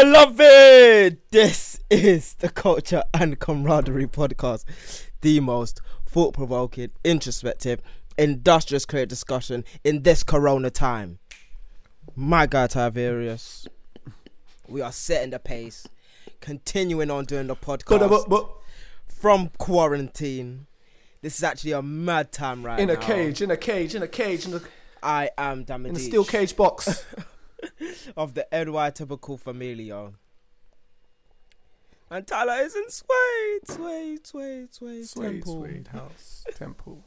Beloved, this is the Culture and Camaraderie podcast, the most thought provoking, introspective, industrious, creative discussion in this corona time. My God, Tiberius, we are setting the pace, continuing on doing the podcast from quarantine. This is actually a mad time right now. in now. a cage, in a cage, in a cage, in a, I am in a steel cage box. of the NY typical familia. And Tyler is in Suede, Suede, Suede, Suede, Suede, Temple. Suede House Temple.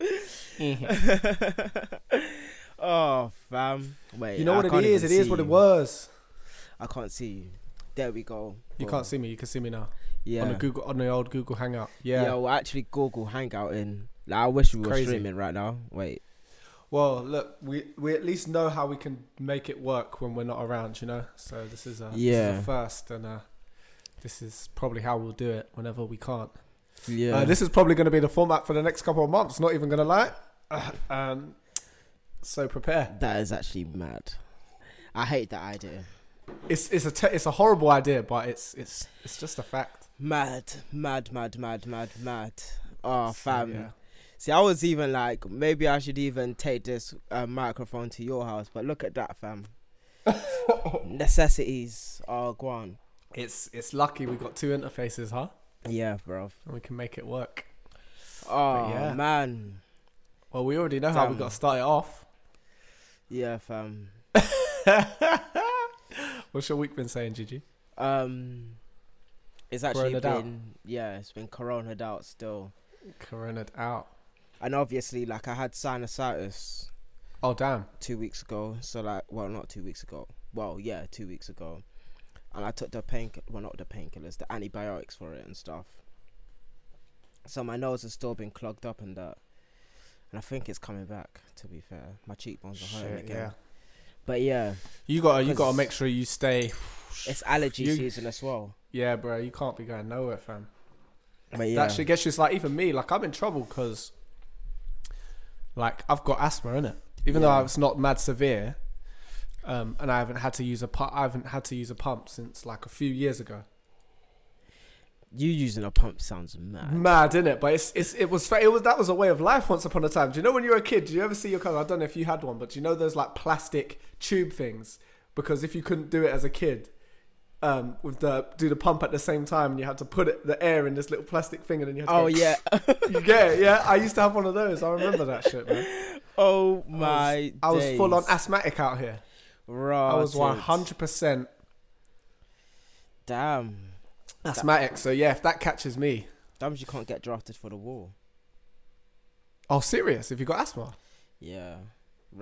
oh, fam. Wait. You know I what it is? It is what? It even is see what it was. I can't see you. There we go. You Boom. can't see me. You can see me now Yeah. on the Google on the old Google Hangout. yeah. Yeah. we're actually Google Hangout in. Like, I wish we were Crazy. streaming right now. Wait. Well, look, we we at least know how we can make it work when we're not around. You know. So this is a this is a first, and uh, this is probably how we'll do it whenever we can't. Yeah. Uh, this is probably going to be the format for the next couple of months. Not even going to lie. um, so prepare. that is actually mad. I hate that idea. It's it's a te- it's a horrible idea, but it's it's it's just a fact. Mad, mad, mad, mad, mad, mad. Oh, So, fam. yeah. See, I was even like, maybe I should even take this uh, microphone to your house. But look at that, fam. Necessities are gone. It's it's lucky we got two interfaces, huh? Yeah, bro. And we can make it work. Oh yeah. man. Well, we already know how we Damn. got to start it off. Yeah, fam. What's your week been saying, Gigi? Um, it's actually Corona'd out. been yeah, it's been corona'd out still, Corona'd out. And obviously, like I had sinusitis Oh damn. two weeks ago. So like, well, not two weeks ago. Well, yeah, two weeks ago, and I took the pain, well, not the painkillers, the antibiotics for it and stuff. So my nose has still been clogged up and that, and I think it's coming back. To be fair, my cheekbones are hurting Shit, again. yeah. But yeah, You got you got to make sure you stay. it's allergy You- season as well. Yeah, bro. You can't be going nowhere, fam. But yeah, That shit gets you. It's like even me. Like I'm in trouble because, like I've got asthma in it. Even Yeah. though it's not mad severe, um, and I haven't had to use a pu- I haven't had to use a pump since like a few years ago. you using a pump sounds mad. Mad, innit? it? But it's, it's it was it was that was a way of life once upon a time. Do you know when you were a kid? Do you ever see your cousin? I don't know if you had one, but do you know those like plastic tube things? Because if you couldn't do it as a kid, um, with the do the pump at the same time, and you had to put it the air in this little plastic thing, and then you had to Oh go, yeah. you get it? Yeah, I used to have one of those. I remember that shit, man. oh my. I was days. full on asthmatic out here. I was one hundred percent Damn. asthmatic. So yeah, if that catches me, Damn, you can't get drafted for the war. oh serious? If you got asthma Yeah.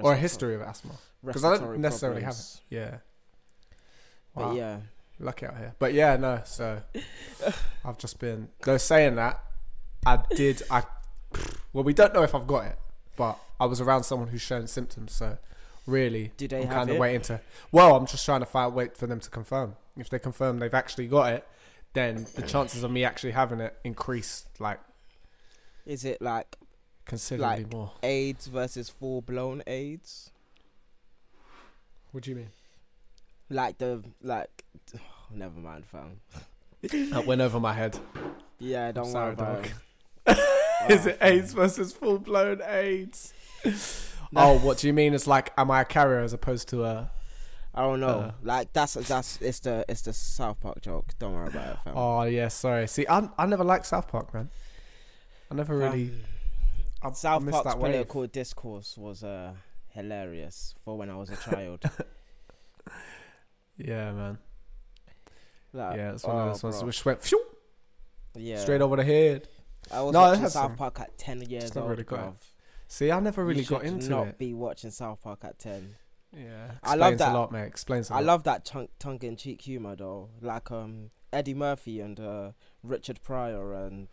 or a history of asthma, because I don't necessarily problems. have it. Yeah. But yeah. Lucky out here. But yeah, no, so I've just been though saying that I did I well we don't know if I've got it, but I was around someone who's shown symptoms, so really Do they I'm kind of it? waiting to well, I'm just trying to find wait for them to confirm. If they confirm they've actually got it, then the chances of me actually having it increase like Is it like considerably Like- more. AIDS versus full blown AIDS? What do you mean? Like the like. Never mind, fam. That went over my head. Yeah, don't sorry, worry about dog. it. Is it fam. AIDS versus full blown AIDS? Oh, what do you mean? It's like, am I a carrier as opposed to a? I don't know. Uh. like that's that's it's the it's the South Park joke. Don't worry about it, fam. Oh yeah, sorry. See, I I never liked South Park, man. I never really. Fam, I South missed Park's that wave. political discourse was uh hilarious for when I was a child. Yeah, man. Like, Yeah, it's one oh, of those ones which went phew, yeah. straight over the head. I was No, it watching South some- Park at ten years not old. really bruv. See, I never really you got into not it. be watching South Park at ten. Yeah, I love explains that. a lot, mate. Explains a I lot. love that tongue tongue in cheek humor though, like um Eddie Murphy and uh, Richard Pryor and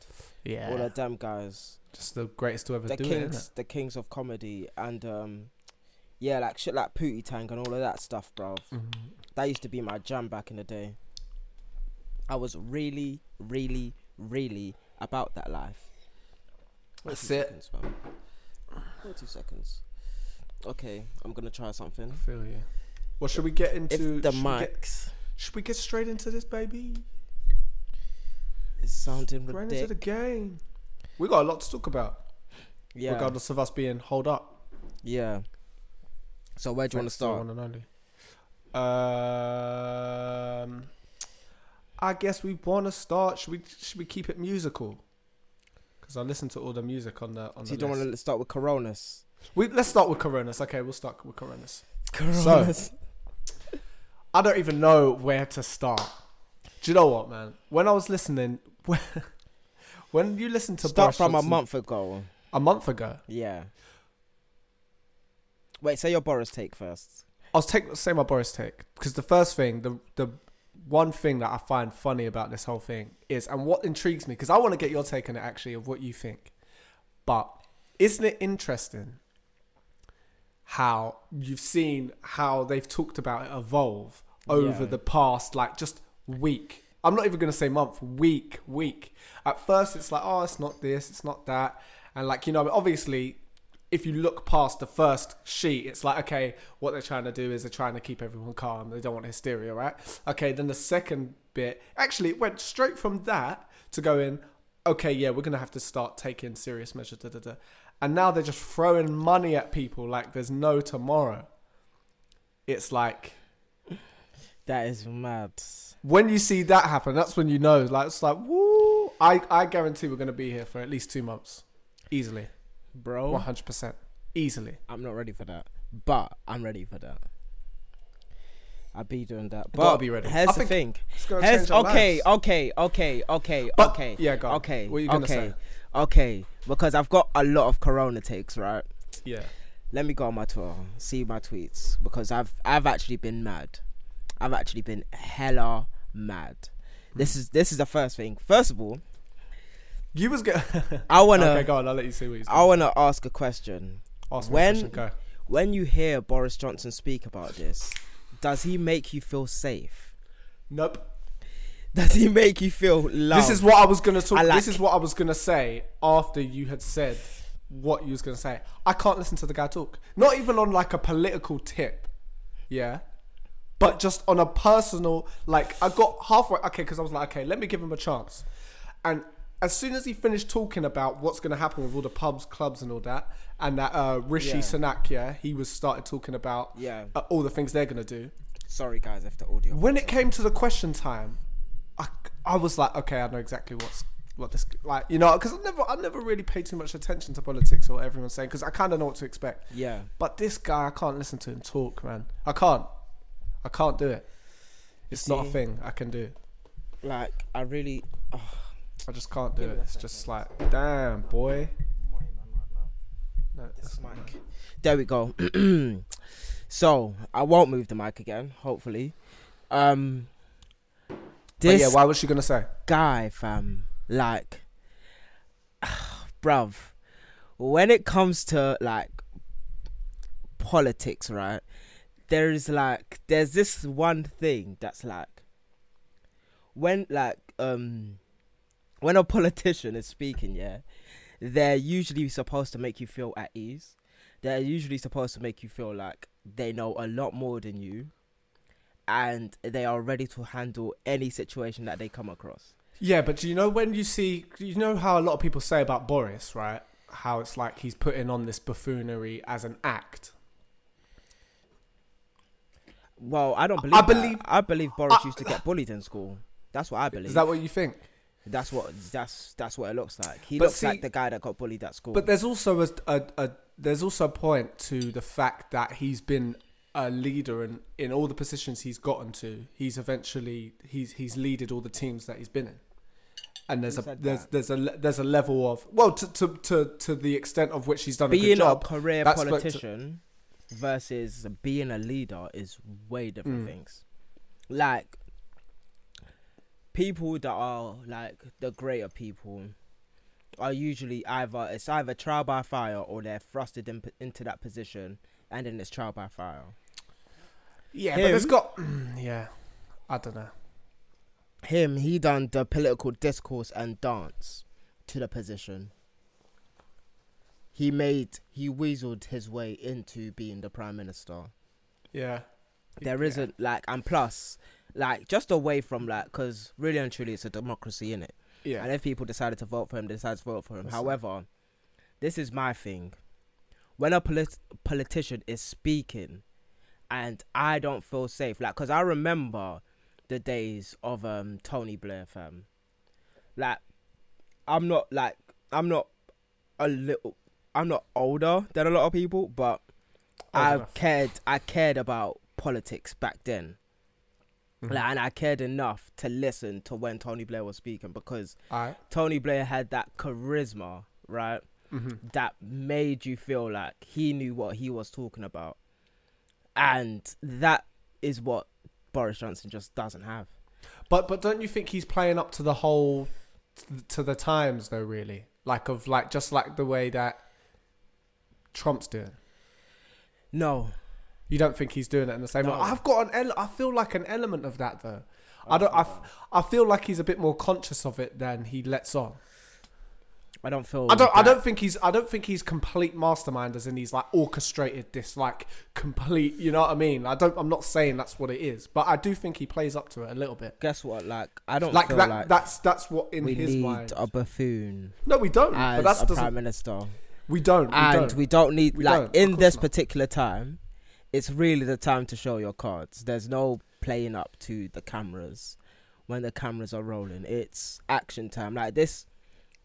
Yeah, all of them guys, just the greatest to ever the do kings, it. the kings of comedy, and um yeah, like shit like Pootie Tang and all of that stuff, bro. Mm-hmm. That used to be my jam back in the day. I was really, really, really about that life. Wait That's it. Seconds, fam. Wait two seconds. Okay, I'm gonna try something. I feel you. Well, should we get into If the should we get- mics, Should we get straight into this, baby? It's sounding Straight into the ridiculous. game. We got a lot to talk about, Yeah, regardless of us being hold up. yeah. So where do you want to start? One and only. Um, I guess we want to start. Should we? Should we keep it musical? Because I listened to all the music on the on So you don't want to start with Coronas? We let's start with Coronas. Okay, we'll start with Coronas. Coronas. I don't even know where to start. Do you know what, man? When I was listening, when, when you listen to start Boris from a month ago. a month ago, Yeah. Wait, say your Boris take first. I was take say my Boris take because the first thing, the the one thing that I find funny about this whole thing is, and what intrigues me, because I want to get your take on it actually of what you think. But isn't it interesting how you've seen how they've talked about it evolve over Yeah. the past like just week? I'm not even gonna say month, week, week. At first, it's like, oh, it's not this, it's not that, and like you know, obviously if you look past the first sheet, it's like, okay, what they're trying to do is they're trying to keep everyone calm. They don't want hysteria, right? Okay, then the second bit, actually, it went straight from that to going, okay, yeah, we're going to have to start taking serious measures. Da, da, da. And now they're just throwing money at people like there's no tomorrow. It's like, That is mad. when you see that happen, that's when you know, like, it's like, woo. I, I guarantee we're going to be here for at least two months. Easily. Bro, 100%. Easily. I'm not ready for that. But I'm ready for that. I'll be doing that. But gotta be ready. here's I the thing. It's Here's okay, okay, okay, okay, But- okay. yeah, go on. Okay. What are you gonna okay, say? Okay. Because I've got a lot of corona takes, right? Yeah. Let me go on my Twitter, see my tweets. Because I've I've actually been mad. I've actually been hella mad. This mm. is this is the first thing. First of all, You was get. I wanna okay, go on. I'll let you see what he's. I wanna ask a question. Ask when- when go. When you hear Boris Johnson speak about this, does he make you feel safe? Nope. Does he make you feel loved? This is what I was gonna talk. Like- This is what I was gonna say after you had said what you was gonna say. I can't listen to the guy talk. Not even on like a political tip. Yeah. But just on a personal, like I got halfway. Okay, because I was like, okay, let me give him a chance. And as soon as he finished talking about what's going to happen with all the pubs, clubs, and all that, and that uh, Rishi Yeah. Sunak, yeah, he was started talking about Yeah. uh, all the things they're going to do. Sorry guys, the audio. When it came to the question time, I, I was like, okay, I know exactly what's what this like, you know, because I never I never really paid too much attention to politics or what everyone's saying because I kind of know what to expect. Yeah. But this guy, I can't listen to him talk, man. I can't. I can't do it. It's not a thing I can do. Like I really. Oh. I just can't do it. it It's just like, damn, boy. No, This that's mic. There we go. so I won't move the mic again. Hopefully. Um. But yeah, why was she gonna say? guy, fam, like, bruv, when it comes to like politics, right? There's like, there's this one thing that's like, when like, um, when a politician is speaking, yeah, they're usually supposed to make you feel at ease. They're usually supposed to make you feel like they know a lot more than you and they are ready to handle any situation that they come across. Yeah, but do you know when you see, you know how a lot of people say about Boris, right? How it's like he's putting on this buffoonery as an act. Well, I don't believe. I that. believe- I believe Boris I- used to get bullied in school. That's what I believe. Is that what you think? That's what that's that's what it looks like. He But looks see- like the guy that got bullied at school. But there's also a, a, a there's also a point to the fact that he's been a leader and in all the positions he's gotten to, he's eventually he's he's leaded all the teams that he's been in. And there's Who a there's that? there's a there's a level of well to to to, to the extent of which he's done a good being a job. career that's what to- politician versus being a leader is way different Mm. things. Like people that are like the greater people are usually either it's either trial by fire or they're thrusted in, into that position and then it's trial by fire. Yeah, but it's got yeah, I don't know. him he done the political discourse and dance to the position he made he weaseled his way into being the prime minister Yeah, There Yeah. isn't like and plus like just away from like, because really and truly, it's a democracy in it. Yeah. And if people decided to vote for him, they decided to vote for him. That's. However, this is my thing. When a polit- politician is speaking, and I don't feel safe, like, cause I remember the days of um Tony Blair, fam. Like, I'm not like I'm not a little. I'm not older than a lot of people, but Old I enough. cared. I cared about politics back then. Mhm. Like, and I cared enough to listen to when Tony Blair was speaking because Alright. Tony Blair had that charisma, right? Mhm. That made you feel like he knew what he was talking about. And that is what Boris Johnson just doesn't have. But but don't you think he's playing up to the whole to the times though? Really, like of like just like the way that Trump's doing. No. You don't think he's doing it in the same way? I've got an. Ele- I feel like an element of that though. I don't. I, f- I feel like he's a bit more conscious of it than he lets on. I don't feel I don't. I don't think he's. I don't think he's complete mastermind as in he's like orchestrated this like complete. You know what I mean? I don't. I'm not saying that's what it is, but I do think he plays up to it a little bit. guess what? Like I don't Like that. like that's that's what in we his need mind. a buffoon No, we don't. But that's a prime minister. We don't. We and don't. we don't need We like don't, in this not. particular time it's really the time to show your cards. There's no playing up to the cameras. When the cameras are rolling it's action time. Like this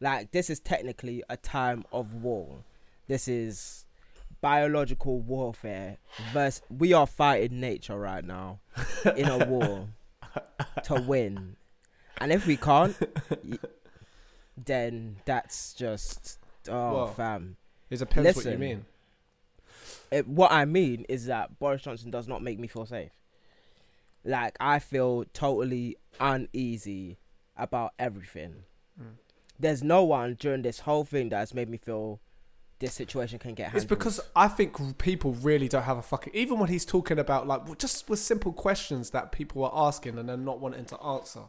like this is technically a time of war. This is biological warfare versus we are fighting nature right now in a war to win. And if we can't then that's just oh Well, fam. It depends what you mean. It, what I mean is that Boris Johnson does not make me feel safe. Like I feel totally uneasy about everything. Mm. There's no one during this whole thing that has made me feel this situation can get handled. It's because I think people really don't have a fucking. Even when he's talking about like just with simple questions that people are asking and they're not wanting to answer.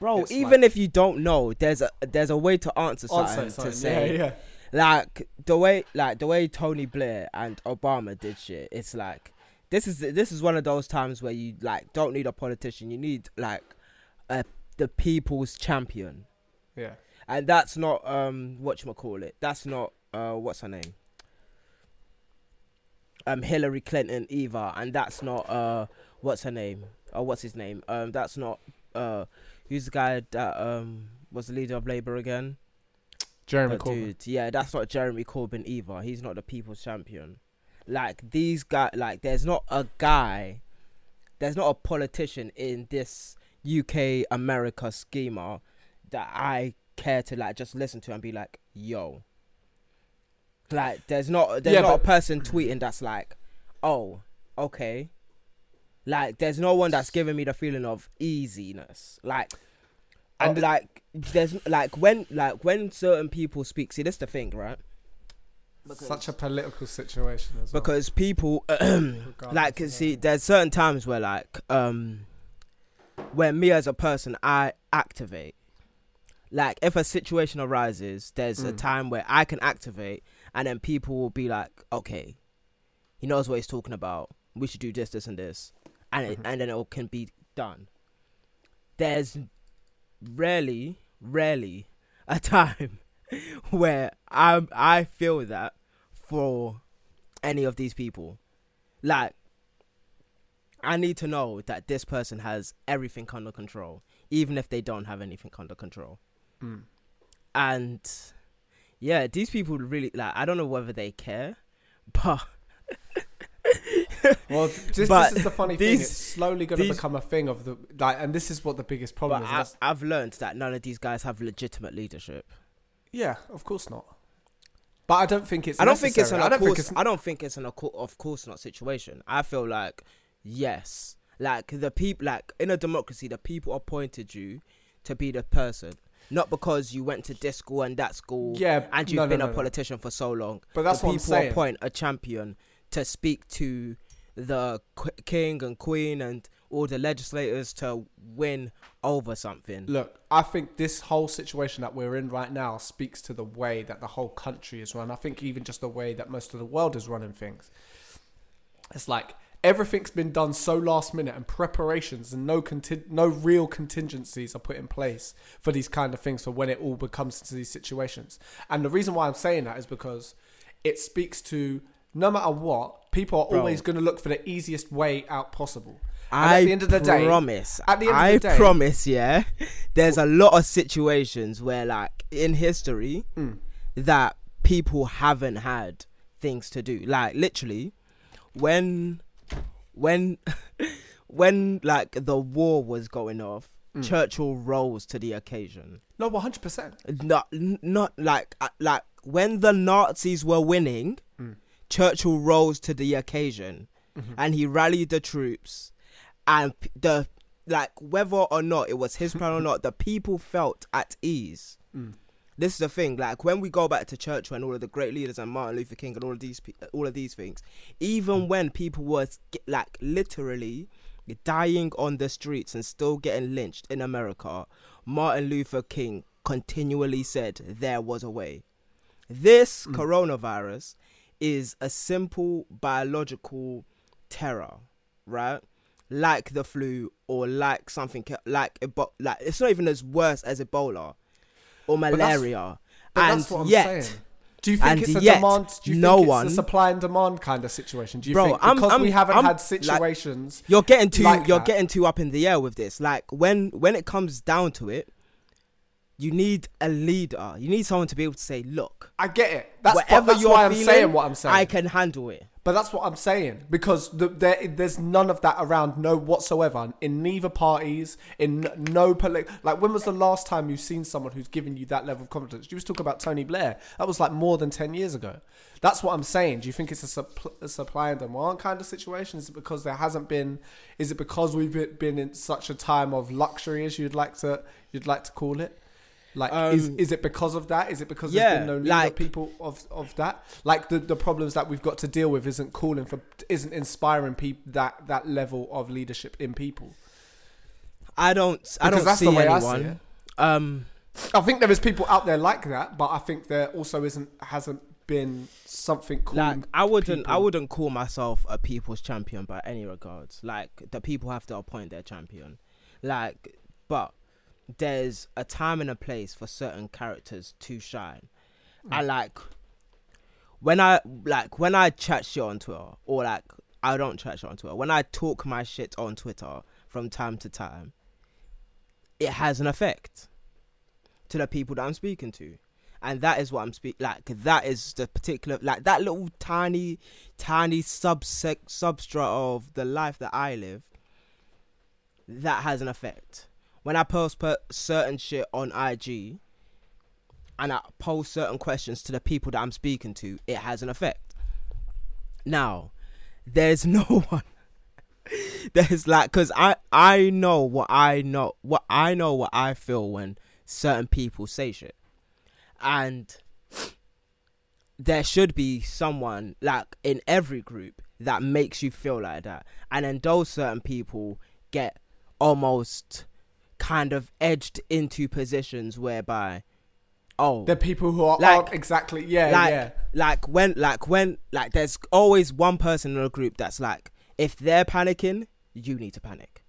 bro, even if you don't know, there's a there's a way to answer something, Answer to say yeah, yeah. Like the way like the way Tony Blair and Obama did shit. It's like this is this is one of those times where you like don't need a politician. You need like a the people's champion, Yeah. and that's not um what you call it. That's not uh what's her name. Um, Hillary Clinton either, and that's not uh what's her name or what's his name. Um, that's not uh who's the guy that um was the leader of Labour again. Jeremy That Corbyn. dude, yeah, that's not Jeremy Corbyn either. He's not the people's champion. Like these guys, like there's not a guy, there's not a politician in this UK America schema that I care to like just listen to and be like, yo. Like there's not there's Yeah, not a person tweeting that's like, oh, okay. Like there's no one that's giving me the feeling of easiness. Like And oh, the- like there's like when like when certain people speak see this the thing right Such a political situation as well. because people like of see there's certain times where like um where me as a person i activate like if a situation arises there's a Mm. time where i can activate and then people will be like okay he knows what he's talking about we should do this this and this and it, Mhm. and then it can be done there's rarely rarely a time where i i feel that for any of these people like I need to know that this person has everything under control, even if they don't have anything under control. Mm. And yeah, these people really like. I don't know whether they care, but Well, this, this is the funny these- thing. It's slowly going to become a thing of the like, and this is what the biggest problem but is. I, I've learned that none of these guys have legitimate leadership. yeah, of course not. But I don't think it's. I don't think it's an. I don't think course. it's. I don't think it's an of course not situation. I feel like yes, like the people, like in a democracy, the people appointed you to be the person, not because you went to this school and that school. Yeah, and you've no, been no, a no. politician for so long. But that's the what I'm people saying. appoint a champion to speak to the king and queen and all the legislators to win over something. Look, I think this whole situation that we're in right now speaks to the way that the whole country is run. I think even just the way that most of the world is running things. It's like everything's been done so last minute and preparations and no conti- no real contingencies are put in place for these kind of things for when it all becomes into these situations. And the reason why I'm saying that is because it speaks to no matter what, people are Bro. always going to look for the easiest way out possible. And I at the end of the day, promise. at the end of I the day- promise. Yeah, there's a lot of situations where, like in history, Mm. that people haven't had things to do. Like literally, when, when, when like the war was going off, Mm. Churchill rose to the occasion. no, 100. percent Not, not like, uh, like when the Nazis were winning, Mm. Churchill rose to the occasion Mm-hmm. and he rallied the troops and the like whether or not it was his plan or not the people felt at ease Mm. this is the thing like when we go back to church and all of the great leaders and martin luther king and all of these pe- all of these things even when people were like literally dying on the streets and still getting lynched in america martin luther king continually said there was a way this coronavirus is a simple biological terror, right? Like the flu or like something like Ebo- like it's not even as worse as Ebola or malaria. But and that's what I'm yet, saying. Do you think and it's a yet, demand? Do you no think it's one- a supply and demand kind of situation? Do you Bro, think I'm- because I'm- we haven't I'm- had like- situations? you're getting too like you're that. getting too up in the air with this. Like when when it comes down to it, you need a leader. You need someone to be able to say, "Look, I get it. That's, whatever that's you're why I'm feeling, saying what I'm saying. I can handle it." But that's what I'm saying because the, there, there's none of that around, no whatsoever, in neither parties, in no polit- like. When was the last time you've seen someone who's given you that level of confidence? You was talking about Tony Blair. That was like more than ten years ago. That's what I'm saying. Do you think it's a, supp- a supply and demand kind of situation? Is it because there hasn't been? Is it because we've been- been in such a time of luxury, as you'd like to you'd like to call it? Like, is, Um, is it because of that? Is it because yeah, there's been no like- people of, of that? Like the, the problems that we've got to deal with isn't calling for, isn't inspiring people that that level of leadership in people. I don't I don't that's see the way I anyone. see. Um I think there is people out there like that, but I think there also isn't hasn't been something calling. like I wouldn't I wouldn't call myself a people's champion by any regards. Like the people have to appoint their champion. Like but there's a time and a place for certain characters to shine. I hmm. like when I like when I chat shit on Twitter or like I don't chat shit on Twitter. When I talk my shit on Twitter from time to time, it has an effect to the people that I'm speaking to. And that is what I'm speak like that is the particular like that little tiny tiny subsec substrate of the life that I live that has an effect. When I post certain shit on IG and I pose certain questions to the people that I'm speaking to, it has an effect. Now, there's no one there's like cuz I I know what I know what I know what I feel when certain people say shit. And there should be someone like in every group that makes you feel like that. And then those certain people get almost kind of edged into positions whereby oh the people who are, Like- aren't exactly yeah like yeah. like when like when like there's always one person in a group that's like if they're panicking you need to panic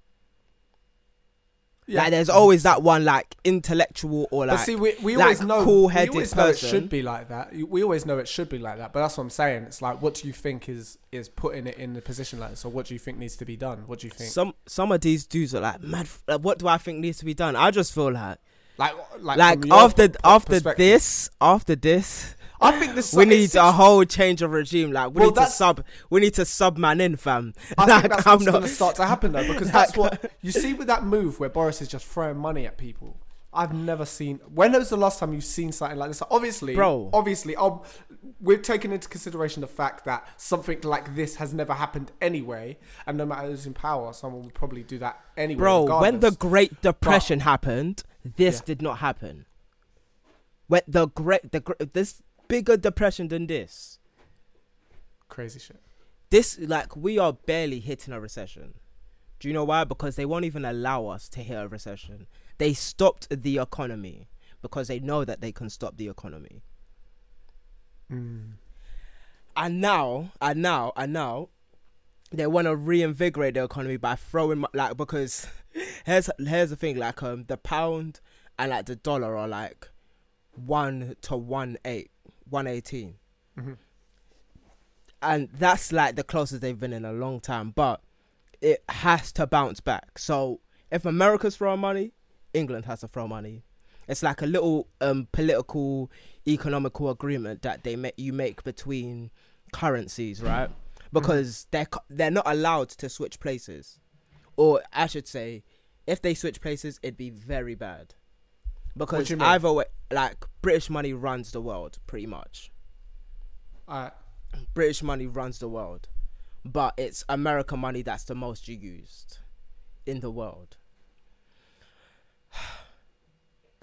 yeah. like there's always that one like intellectual or like but see, we, we like, always know cool-headed we always know it person. should be like that. We always know it should be like that. But that's what I'm saying. It's like, what do you think is is putting it in the position like this, or what do you think needs to be done? What do you think? some some of these dudes are like mad f- like, what do i think needs to be done i just feel like like, like, like after after this after this I think this. we need six- a whole change of regime like we Well, need to sub we need to sub man in fam I like think that's i'm what's not going to start to happen though, because that's what you see with that move where Boris is just throwing money at people. I've never seen. When was the last time you've seen something like this? Obviously, Bro. Obviously, um, we're taking into consideration the fact that something like this has never happened anyway, and no matter who's in power, someone would probably do that anyway. bro when the great depression happened this Yeah. did not happen when the great the this bigger depression than this crazy shit. this like we are barely hitting a recession. Do you know why? Because they won't even allow us to hit a recession. They stopped the economy because they know that they can stop the economy. Mm. And now, and now, and now, they want to reinvigorate the economy by throwing like because here's here's the thing like um the pound and like the dollar are like one to one eight one eighteen. Mhm. and that's like the closest they've been in a long time but it has to bounce back. So if america's throwing money england has to throw money. It's like a little um political economical agreement that they make you make between currencies right? Because they're they're not allowed to switch places. Or i should say if they switch places it'd be very bad because either way like british money runs the world pretty much Alright. British money runs the world, but it's American money that's the most used in the world.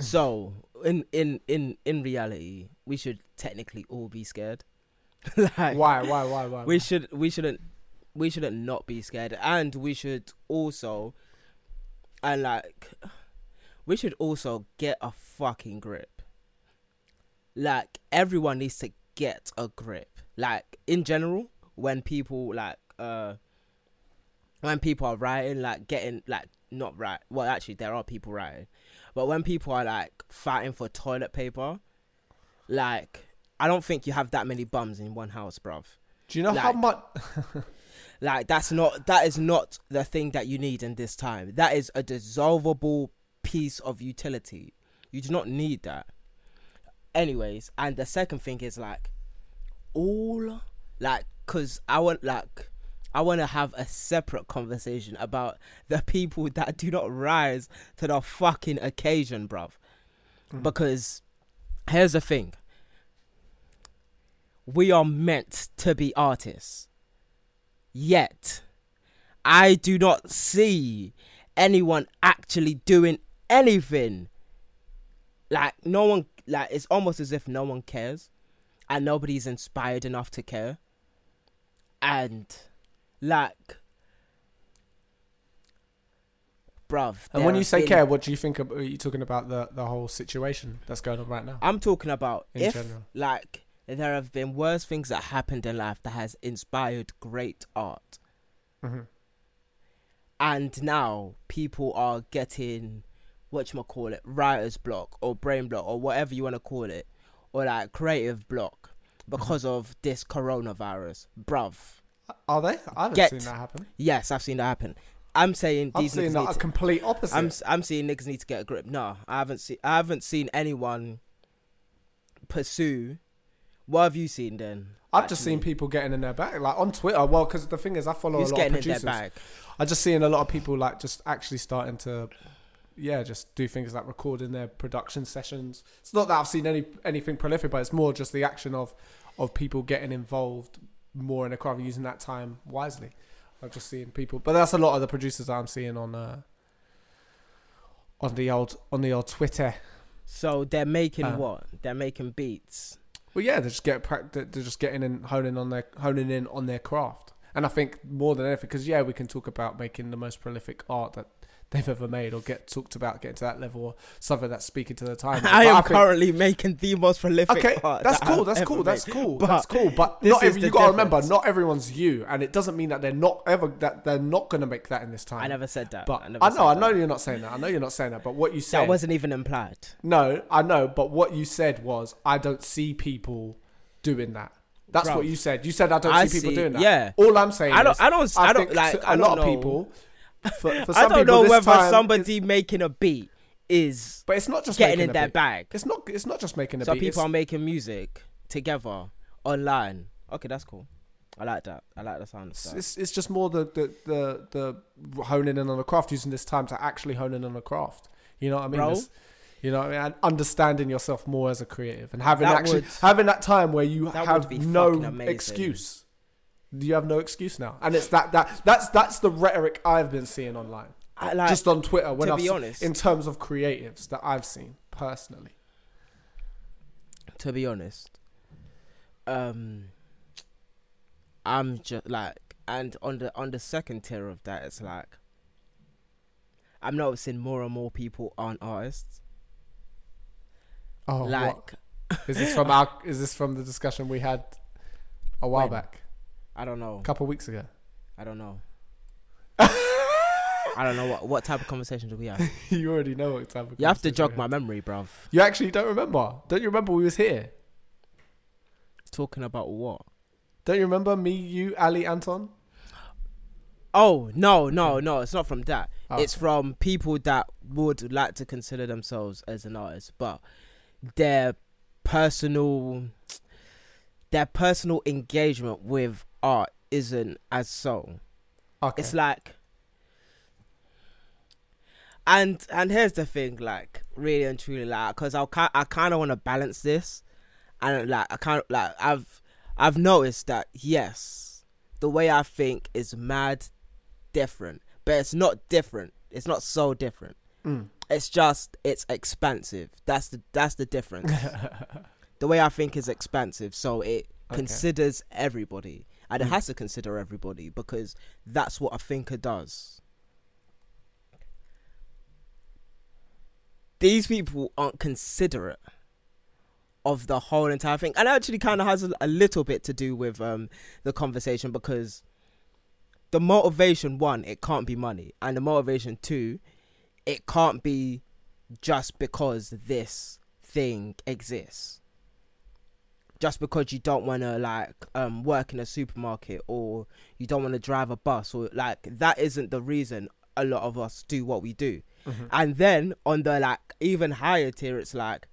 so, in in in in reality, we should technically all be scared. like Why? Why? Why? Why? we should we shouldn't we shouldn't not be scared, and we should also and like we should also get a fucking grip. Like everyone needs to get a grip. Like in general, when people like uh when people are writing, like getting like not right. Well, actually, there are people writing, but when people are like fighting for toilet paper, like I don't think you have that many bums in one house, bruv. Do you know how much? Like that's not that is not the thing that you need in this time. That is a dissolvable piece of utility. You do not need that. Anyways, and the second thing is like all like cuz I want like I want to have a separate conversation about the people that do not rise to the fucking occasion, bruv. Mm-hmm. Because here's the thing. We are meant to be artists. Yet, I do not see anyone actually doing anything. Like, no one, like, it's almost as if no one cares and nobody's inspired enough to care. And, like, bruv. And when you say been- care, what do you think? Of, are you talking about the the whole situation that's going on right now? I'm talking about In if general. like there have been worse things that happened in life that has inspired great art. hmm And now people are getting what you call it, writer's block or brain block or whatever you want to call it, or like creative block mm-hmm. because of this coronavirus. Bruv. Are they? I haven't Get- seen that happen. Yes, I've seen that happen. I'm saying these I'm seeing niggas that to- complete opposite. I'm I'm seeing niggas need to get a grip. No, I haven't seen I haven't seen anyone pursue. What have you seen then? I've just seen people getting in their bag, like on Twitter. Well, because the thing is, I follow Who's a lot of getting in their producers. bag? I just seeing a lot of people like just actually starting to, yeah, just do things like recording their production sessions. It's not that I've seen any anything prolific, but it's more just the action of of people getting involved more in a craft, using that time wisely. I've just seen people, but that's a lot of the producers I'm seeing on uh, on the old on the old Twitter. So they're making Uh. what? They're making beats. Well, yeah, they're just get they're just getting in, honing on their honing in on their craft, and I think more than anything, because yeah, we can talk about making the most prolific art that they've ever made, or get talked about getting to that level, or something that's speaking to the time. I am think- currently making the most prolific Okay, that's that cool. That's cool. That's cool. But that's cool. But not every, you got to remember, not everyone's you, and it doesn't mean that they're not ever that they're not going to make that in this time. I never said that. But I, I, know, I that. know you're not saying that. I know you're not saying that. But what you said, That wasn't even implied. no, I know. But what you said was, I don't see people doing that. That's Bruv. what you said. You said I don't I see people see- doing that. yeah. All I'm saying I don't. is, I don't. I, don't think like. a I lot don't of people. For, for I don't know whether time somebody making a beat is but it's not just getting making in their beat. bag. It's not. It's not just making a So beat. people it's- are making music together online. Okay, that's cool. I like that. I like the sound of It's, it's, it's just more the, the, the, the honing in on the craft, using this time to actually hone in on the craft. You know what I mean? This- you know, what I mean? and understanding yourself more as a creative and having That actually would- having that time where you have no excuse. You have no excuse now, and it's that that that's that's the rhetoric I've been seeing online, I like. just on Twitter. When to I've be se- honest- in terms of creatives that I've seen personally. to be honest, um, I'm just like, and on the on the second tier of that, it's like, I'm noticing more and more people aren't artists. Oh, like, what? is this from our? Is this from the discussion we had a while When? back, I don't know. a couple of weeks ago? I don't know. I don't know what what type of conversation do we have. you already know what type of. You have to jog my memory, bruv. You actually don't remember? Don't you remember we was here? Talking about what? Don't you remember me, you, Ali, Anton? Oh no, no, no! It's not from that. Oh. It's from people that would like to consider themselves as an artist, but their personal, their personal engagement with art isn't as so. Okay. It's like, and and here's the thing, like really and truly, like, cause I I kind of want to balance this, and like I kind of like I've I've noticed that yes, the way I think is mad different, but it's not different. It's not so different. Mm. It's just it's expansive. That's the that's the difference. the way I think is expansive, so it Okay. considers everybody, and it Mm. has to consider everybody because that's what a thinker does. These people aren't considerate of the whole entire thing, and it actually kind of has a, a little bit to do with um the conversation because the motivation one, it can't be money, and the motivation two, it can't be just because this thing exists just because you don't want to like um work in a supermarket or you don't want to drive a bus or like that isn't the reason a lot of us do what we do Mhm. and then on the like even higher tier it's like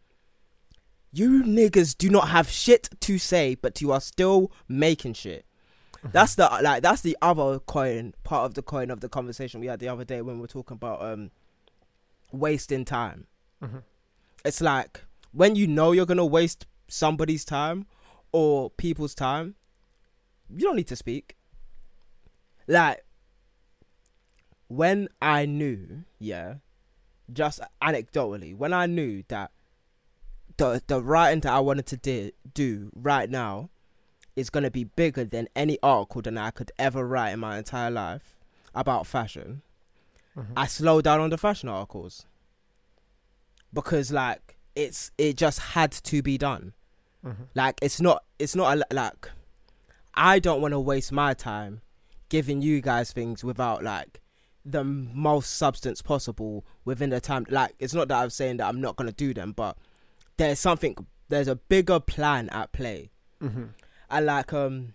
you niggas do not have shit to say but you are still making shit that's the like that's the other coin part of the coin of the conversation we had the other day when we were talking about um wasting time Mhm. it's like when you know you're gonna waste somebody's time or people's time, you don't need to speak. Like when I knew, yeah, just anecdotally, when I knew that the the writing that I wanted to di- do right now is gonna be bigger than any article that I could ever write in my entire life about fashion. Mhm. I slowed down on the fashion articles because like it's it just had to be done. Mhm. Like it's not it's not a, like I don't want to waste my time giving you guys things without like the most substance possible within the time. Like it's not that I'm saying that I'm not gonna do them, but there's something there's a bigger plan at play. Mhm. And like um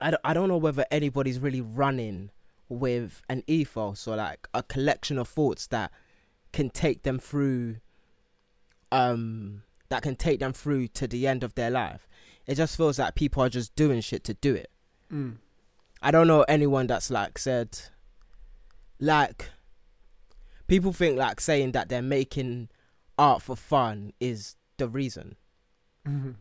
I don't, I don't know whether anybody's really running with an ethos or like a collection of thoughts that can take them through um that can take them through to the end of their life. It just feels like people are just doing shit to do it. Mm. I don't know anyone that's like said like people think like saying that they're making art for fun is the reason Mhm.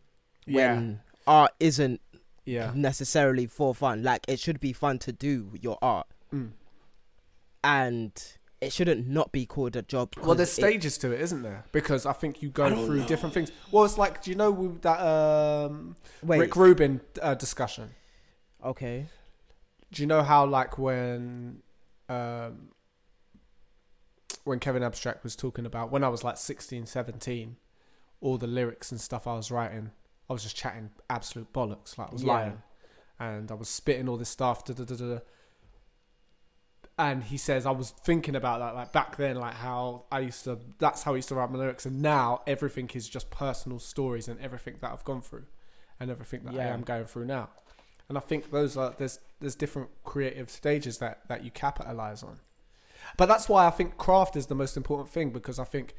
Yeah. when art isn't Yeah. necessarily for fun. Like it should be fun to do your art, Mm. and it shouldn't not be called a job. Well, there's 'cause it- stages to it, isn't there? Because I think you go through know. different things. Well, it's like, do you know that um, Wait, Rick Rubin uh, discussion? okay. Do you know how like when um, when Kevin Abstract was talking about when I was like 16, 17, all the lyrics and stuff I was writing, I was just chatting absolute bollocks, like I was Yeah. lying, and I was spitting all this stuff. Da, da, da, da. And he says I was thinking about that like back then, like how I used to. That's how I used to write my lyrics, and now everything is just personal stories and everything that I've gone through, and everything that I am going through now. And I think those are there's there's different creative stages that that you capitalize on. But that's why I think craft is the most important thing because I think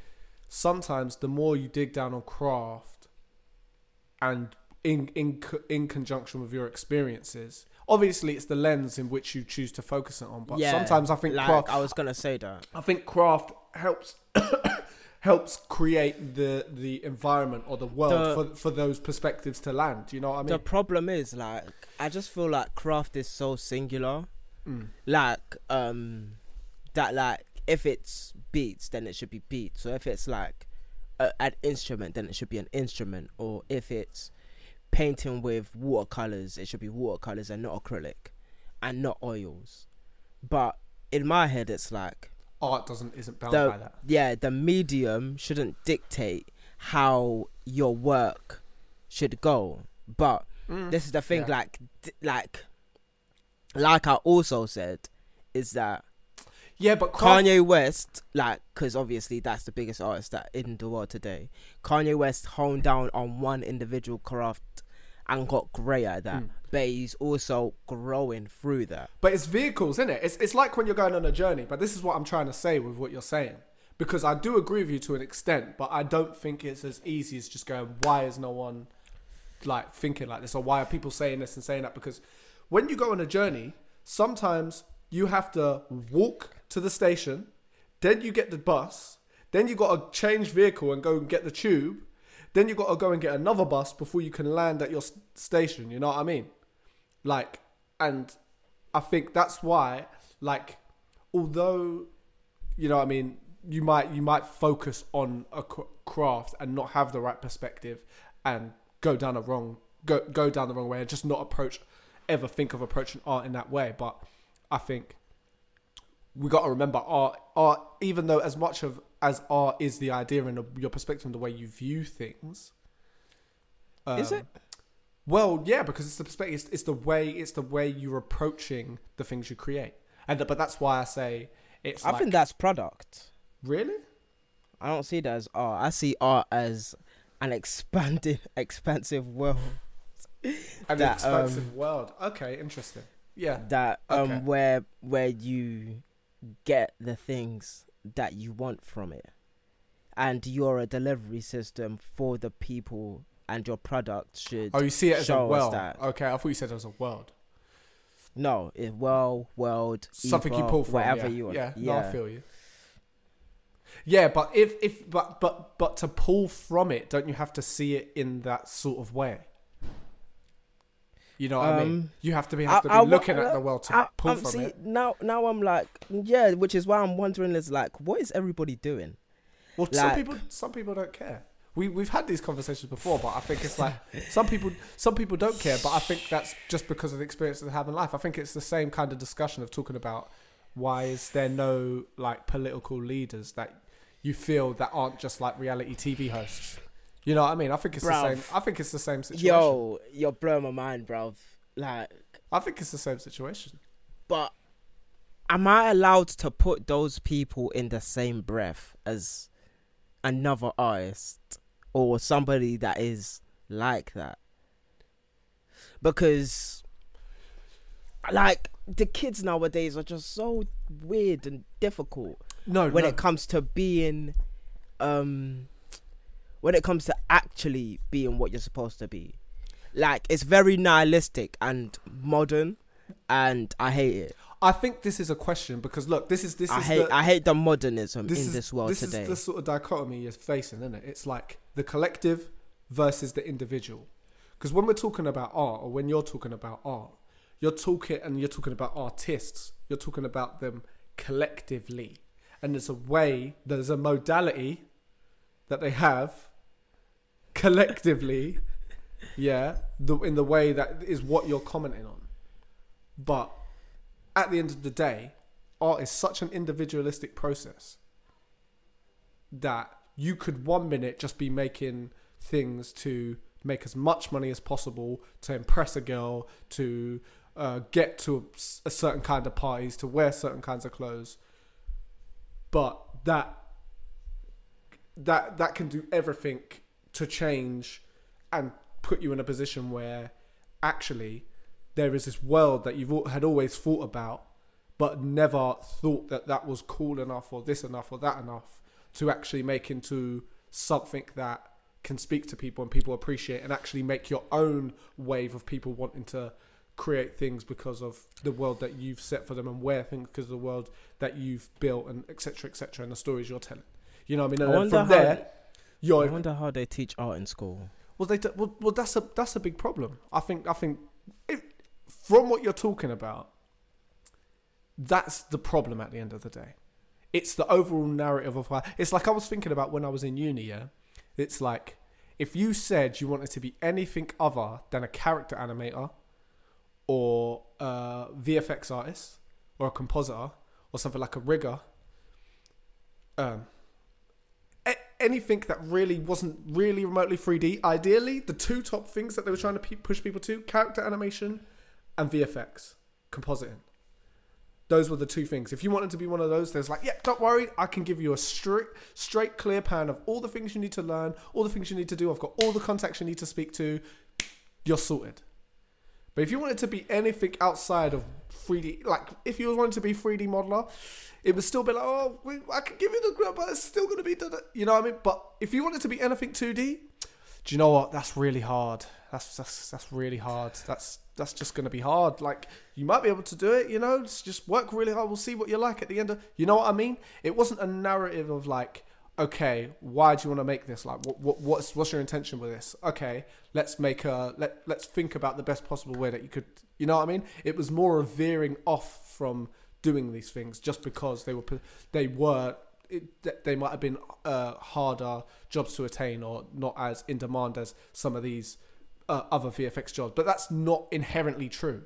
sometimes the more you dig down on craft and in in in conjunction with your experiences, obviously it's the lens in which you choose to focus it on. But Yeah, sometimes I think Like craft I was gonna say that. I think craft helps helps create the the environment or the world The- for for those perspectives to land. You know what I mean? The problem is like I just feel like craft is so singular. Mm. Like um, that like if it's beats, then it should be beats. So if it's like a, an instrument, then it should be an instrument. Or if it's painting with watercolors, it should be watercolors and not acrylic, and not oils. But in my head, it's like Art doesn't isn't bound The- by that. yeah, the medium shouldn't dictate how your work should go. But Mm. this is the thing, Yeah. like, like, like I also said, is that Yeah, but craft- Kanye West, like, because obviously that's the biggest artist that in the world today. Kanye West honed down on one individual craft and got great at that, Mm. but he's also growing through that. But it's vehicles, isn't it? It's it's like when you're going on a journey. But this is what I'm trying to say with what you're saying, because I do agree with you to an extent, but I don't think it's as easy as just going, why is no one like thinking like this, or why are people saying this and saying that? Because when you go on a journey, sometimes you have to walk to the station, then you get the bus, then you got to change vehicle and go and get the tube, then you got to go and get another bus before you can land at your station. You know what I mean? Like, and I think that's why, like, although, you know, what I mean, you might you might focus on a craft and not have the right perspective, and go down a wrong go go down the wrong way and just not approach ever think of approaching art in that way. But I think we got to remember art art even though as much of as art is the idea and your perspective and the way you view things. Is um, it? Well, yeah, because it's the perspective. It's, it's the way. It's the way you're approaching the things you create, and but that's why I say it's. I like, think that's product. really. I don't see that as art. I see art as an expanded, expansive world An That, expansive world. Okay, interesting. Yeah. that um Okay. where where you get the things that you want from it, and you're a delivery system for the people, and your product should Oh, you see it as a world. that. Okay, I thought you said it was a world. no, it well world Something you pull from. whatever yeah. you want. Yeah. yeah. No, I feel you. Yeah, but if if but but but to pull from it, don't you have to see it in that sort of way? You know what I mean? Um, You have to be have to be I- I looking at the world to I, pull I'm, from see, it. now now I'm like yeah, which is why I'm wondering is like what is everybody doing? Well, some people some people don't care. We we've had these conversations before, but I think it's like some people some people don't care, but I think that's just because of the experience they have in life. I think it's the same kind of discussion of talking about why is there no like political leaders that you feel that aren't just like reality TV hosts. You know what I mean? I think it's the same. I think it's the same situation. Yo, you're blowing my mind, bro. Like, I think it's the same situation. but am I allowed to put those people in the same breath as another artist or somebody that is like that? Because, like, the kids nowadays are just so weird and difficult No, when no. it comes to being, um, when it comes to actually being what you're supposed to be. Like, it's very nihilistic and modern, and I hate it. I think this is a question because look, this is this I is hate the, I hate the modernism this in is, this world this today. is the sort of dichotomy you're facing, isn't it? It's like the collective versus the individual. Because when we're talking about art, or when you're talking about art, you're talking and you're talking about artists. You're talking about them collectively, and there's a way, there's a modality that they have collectively. yeah, the, in the way that is what you're commenting on. But at the end of the day, art is such an individualistic process that you could one minute just be making things to make as much money as possible to impress a girl to uh, get to a certain kind of parties to wear certain kinds of clothes but that that that can do everything to change and put you in a position where actually there is this world that you've had always thought about but never thought that that was cool enough or this enough or that enough to actually make into something that can speak to people and people appreciate and actually make your own wave of people wanting to create things because of the world that you've set for them and wear things because of the world that you've built and etc etc and the stories you're telling. You know what i mean? And I from how- there I wonder how they teach art in school. well, they well, well, that's a that's a big problem. I think I think if, from what you're talking about, that's the problem at the end of the day. It's the overall narrative of why. It's like I was thinking about when I was in uni. Yeah, it's like if you said you wanted to be anything other than a character animator, or a VFX artist, or a compositor, or something like a rigger. Um, anything that really wasn't really remotely 3D. Ideally, the two top things that they were trying to push people to: character animation and VFX, compositing. Those were the two things. If you wanted to be one of those, there's like, yeah, don't worry, I can give you a straight, straight, clear plan of all the things you need to learn, all the things you need to do. I've got all the contacts you need to speak to. You're sorted. But if you wanted to be anything outside of 3D, like if you wanted to be 3D modeler, it would still be like, oh, we, I can give you the grip, but it's still going to be, da-da. you know what I mean? But if you wanted to be anything 2D, do you know what? That's really hard. That's that's that's really hard. That's that's just going to be hard. Like you might be able to do it, you know. Just, just work really hard. We'll see what you're like at the end of. You know what I mean? It wasn't a narrative of like, okay, why do you want to make this? Like, what, what what's what's your intention with this? Okay, let's make a let let's think about the best possible way that you could. You know what I mean? It was more of veering off from doing these things just because they were they were it, they might have been uh, harder jobs to attain or not as in demand as some of these uh, other VFX jobs. But that's not inherently true,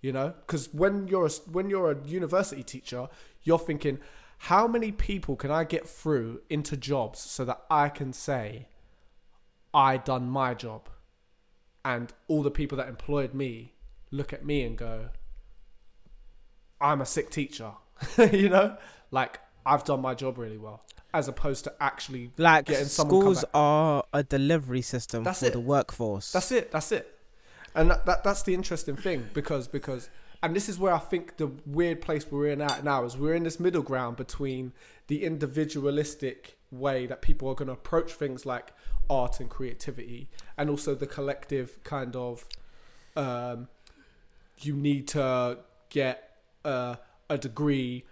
you know, because when you're a, when you're a university teacher, you're thinking, how many people can I get through into jobs so that I can say, I done my job, and all the people that employed me look at me and go, I'm a sick teacher, you know, like I've done my job really well, as opposed to actually Like getting someone schools are a delivery system That's for it. the workforce. That's it. That's it. And that, that that's the interesting thing because because and this is where I think the weird place we're in at now is we're in this middle ground between the individualistic way that people are going to approach things like art and creativity and also the collective kind of um, you need to get uh, a degree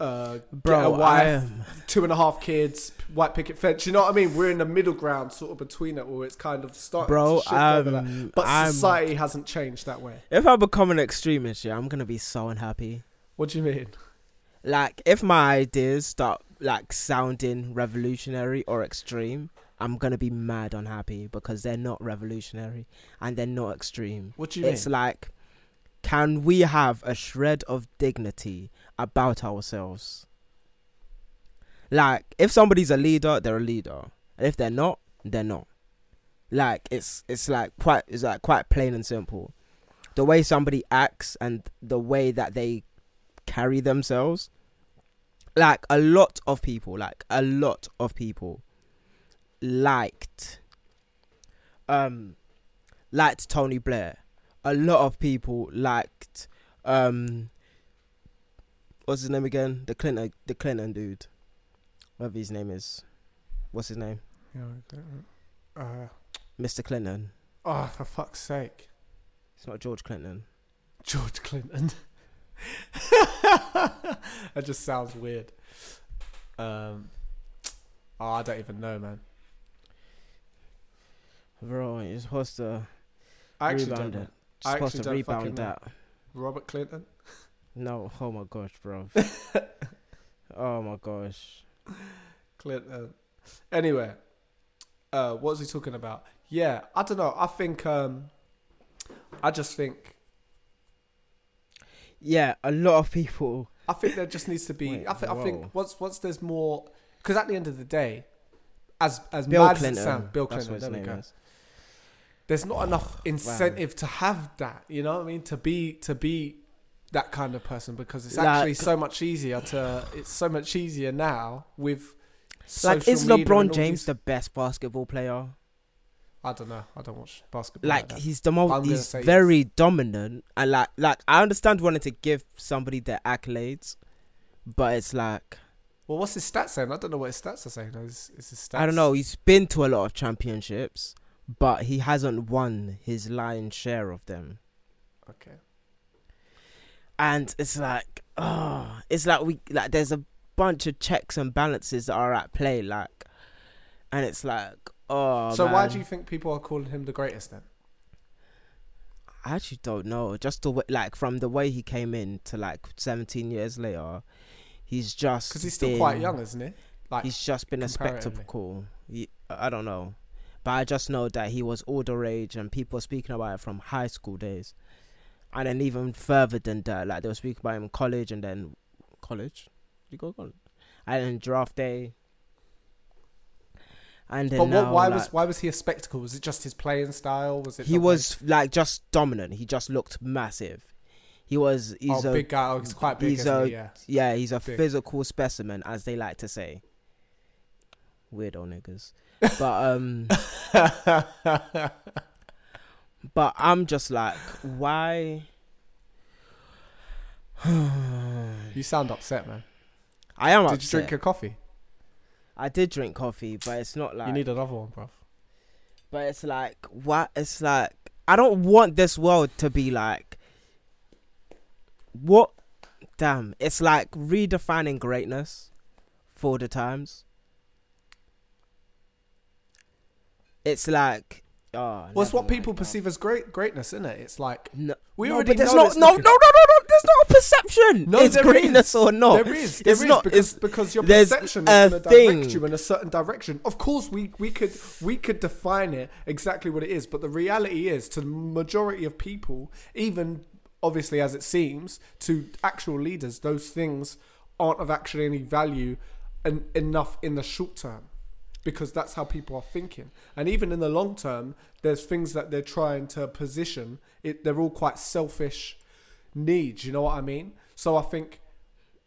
uh, Bro, get a I wife, two and a half kids, white picket fence. You know what I mean? We're in the middle ground, sort of between it, where it's kind of starting Bro, to shift over that. um, But I'm- society hasn't changed that way. If I become an extremist, yeah, I'm gonna be so unhappy. What do you mean? Like, if my ideas start like sounding revolutionary or extreme, I'm gonna be mad unhappy because they're not revolutionary and they're not extreme. What do you It's mean? It's like, can we have a shred of dignity about ourselves? Like, if somebody's a leader, they're a leader. And if they're not, they're not. Like, it's it's like quite it's like quite plain and simple. The way somebody acts and the way that they carry themselves. Like a lot of people, like a lot of people liked um liked Tony Blair. A lot of people liked um what's his name again? The Clinton the Clinton dude. Whatever his name is. What's his name? Uh, Mr. Clinton. oh, for fuck's sake. It's not George Clinton. George Clinton. that just sounds weird. Um, oh, I don't even know, man. Bro, you're supposed to I actually rebound don't it. You're I supposed actually to don't fucking rebound know. that. Robert Clinton? No, oh my gosh, bro. oh my gosh. Clinton. Anyway, uh, what was he talking about? Yeah, I don't know. I think, um, I just think, Yeah, a lot of people. I think there just needs to be. Wait, I, think I think once once there's more, because at the end of the day, as as Bill mad Clinton. as it sounds, Bill Clinton. There we go. is. There's not enough incentive to have that. You know what I mean? To be to be that kind of person because it's actually Like- so much easier to. It's so much easier now with. Like, is LeBron James these- the best basketball player? I don't know. I don't watch basketball. Like, that. he's the most. He's very dominant, and like, like I understand wanting to give somebody their accolades, but it's like Well, what's his stats saying? I don't know what his stats are saying. Is, is his stats? I don't know. He's been to a lot of championships, but he hasn't won his lion's share of them. Okay. And it's like oh it's like we like there's a bunch of checks and balances that are at play like and it's like oh so why do you think people are calling him the greatest then? i actually don't know. Just the way like from the way he came in to like 17 years later he's just Because he's still quite young, isn't he? Like, he's just been a spectacle. He, i don't know. But i just know that he was all the rage and people speaking about it from high school days and then even further than that like they were speaking about him in college and then college you go college and then draft day and then but what, now, why like, was why was he a spectacle? Was it just his playing style? Was it he was like just dominant he just looked massive He was. He's oh, a big guy. Oh, he's quite big. he's a he? Yeah. yeah. He's a Big. physical specimen, as they like to say. Weirdo niggas, but um, but I'm just like, why? you sound upset, man. I am Did upset. you drink your coffee? I did drink coffee, but it's not like. you need another one, bruv. But it's like what? It's like I don't want this world to be like. What? Damn! It's like redefining greatness for the times. It's like, oh, Well, it's what people perceive as great greatness, isn't it? It's like No, we already know not. No, no, no, no, no. There's not a perception. No, it's greatness or not. There is, there it's is, not. because it's, because your perception is going to direct you in a certain direction. Of course, we we could we could define it exactly what it is, but the reality is, to the majority of people, even obviously as it seems to actual leaders, those things aren't of actually any value and enough in the short term. Because that's how people are thinking, and even in the long term, there's things that they're trying to position. It they're all quite selfish needs. You know what I mean? So I think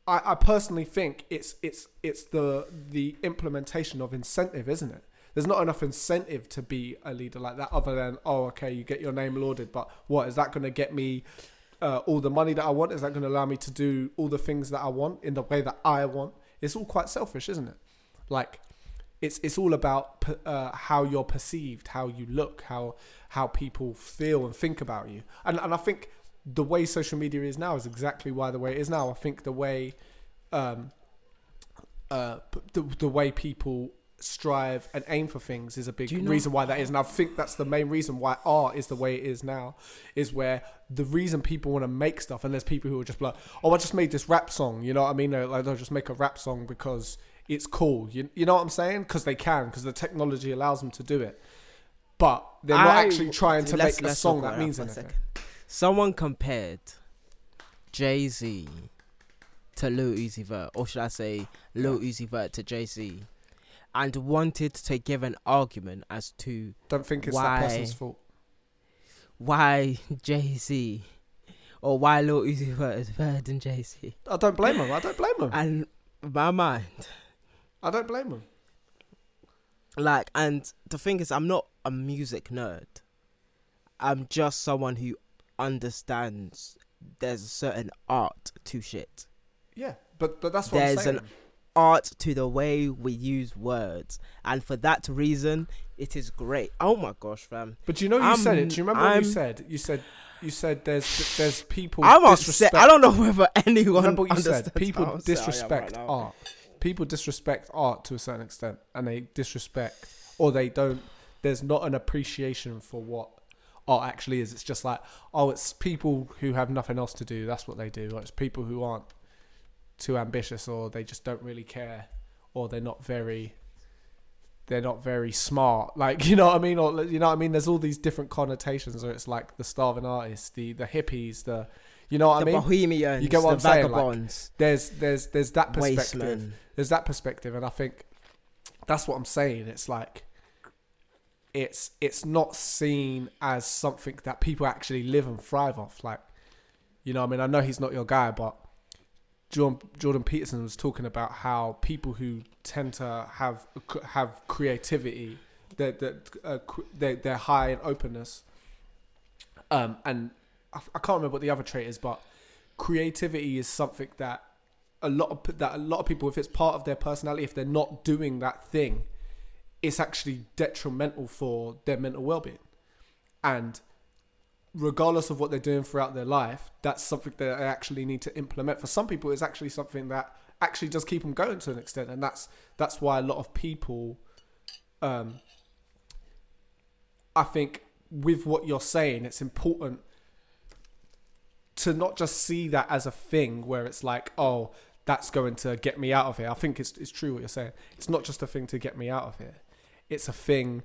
I, I personally think it's it's it's the the implementation of incentive, isn't it? There's not enough incentive to be a leader like that, other than oh, okay, you get your name lauded, but what is that going to get me? Uh, all the money that I want is that going to allow me to do all the things that I want in the way that I want? It's all quite selfish, isn't it? Like it's it's all about uh, how you're perceived, how you look, how how people feel and think about you. And and I think the way social media is now is exactly why the way it is now. I think the way um uh the, the way people strive and aim for things is a big you know- reason why that is and I think that's the main reason why art is the way it is now is where the reason people want to make stuff and there's people who are just like oh I just made this rap song you know what I mean like they'll just make a rap song because it's cool you, you know what I'm saying because they can because the technology allows them to do it but they're not I- actually trying to make a song that means anything second. Someone compared Jay Z to Lil Uzi Vert, or should I say Lil Uzi Vert to Jay Z, and wanted to give an argument as to don't think it's Why? that person's fault why Jay Z or why Lil Uzi Vert is better than Jay Z. I don't blame him. I don't blame him. And my mind, I don't blame them like, and the thing is, I'm not a music nerd. I'm just someone who understands there's a certain art to shit. yeah but but that's what There's I'm saying an- art to the way we use words, and for that reason, it is great. Oh my gosh, fam! But you know you I'm- said it. Do you remember you said? You said you said there's there's people. I'm disrespect. upset. I don't know whether anyone Remember what you said? People how upset I am disrespect right art. People disrespect art to a certain extent, and they disrespect or they don't. There's not an appreciation for what art actually is. It's just like oh, it's people who have nothing else to do. That's what they do. Or it's people who aren't too ambitious, or they just don't really care, or they're not very. They're not very smart, like you know what I mean, or you know what I mean. There's all these different connotations, or it's like the starving artist, the the hippies, the, you know what the I mean. bohemians, You get what the I'm saying, like, vagabonds, there's there's there's that perspective. There's that perspective and i think that's what i'm saying. It's like it's it's not seen as something that people actually live and thrive off. Like you know i mean i know he's not your guy but Jordan, Jordan Peterson was talking about how people who tend to have have creativity, that that uh, they're high in openness, um, and I, I can't remember what the other trait is, but creativity is something that a lot of that a lot of people, if it's part of their personality, if they're not doing that thing, it's actually detrimental for their mental well-being, and regardless of what they're doing throughout their life, that's something that they actually need to implement. For some people, it's actually something that actually does keep them going to an extent, and that's that's why a lot of people, um, I think, with what you're saying, it's important to not just see that as a thing where it's like, oh, that's going to get me out of here. I think it's it's true what you're saying. It's not just a thing to get me out of here. It's a thing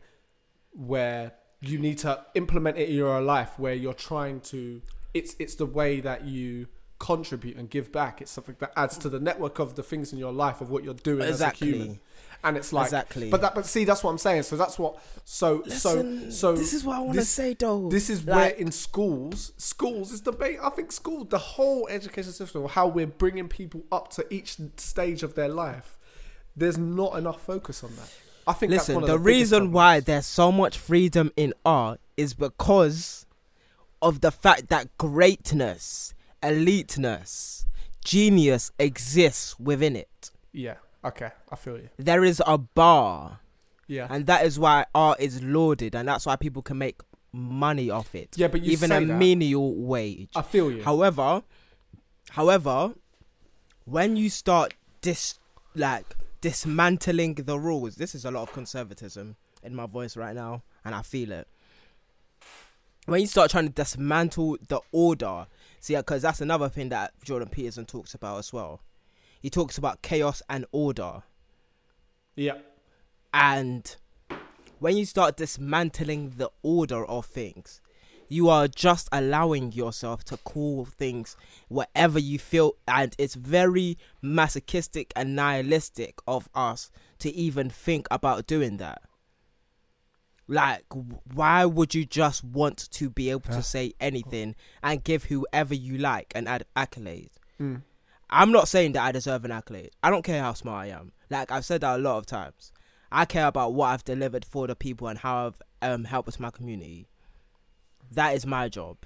where you need to implement it in your life where you're trying to it's it's the way that you contribute and give back it's something that adds to the network of the things in your life of what you're doing as a human Exactly. And it's like Exactly. But that, but see, that's what I'm saying. So that's what. So Listen, so so. this is what I want to say though. This is where in schools, schools is the ba- I think school, the whole education system, how we're bringing people up to each stage of their life. There's not enough focus on that. I think that's Listen, one of the, the, reason why there's so much freedom in art is because of the fact that greatness, eliteness, genius exists within it. Yeah. Okay. I feel you. There is a bar, Yeah. and that is why art is lauded, and that's why people can make money off it. Yeah, but you even a that. menial wage. I feel you. However, however, when you start dis like dismantling the rules, this is a lot of conservatism in my voice right now, and I feel it. When you start trying to dismantle the order, see, because that's another thing that Jordan Peterson talks about as well. He talks about chaos and order, yeah. and when you start dismantling the order of things, you are just allowing yourself to call things whatever you feel, and it's very masochistic and nihilistic of us to even think about doing that. Like, why would you just want to be able to say anything and give whoever you like an ad- accolade? Mm. I'm not saying that I deserve an accolade. I don't care how smart I am. Like I've said that a lot of times. I care about what I've delivered for the people and how I've um, helped my community. That is my job.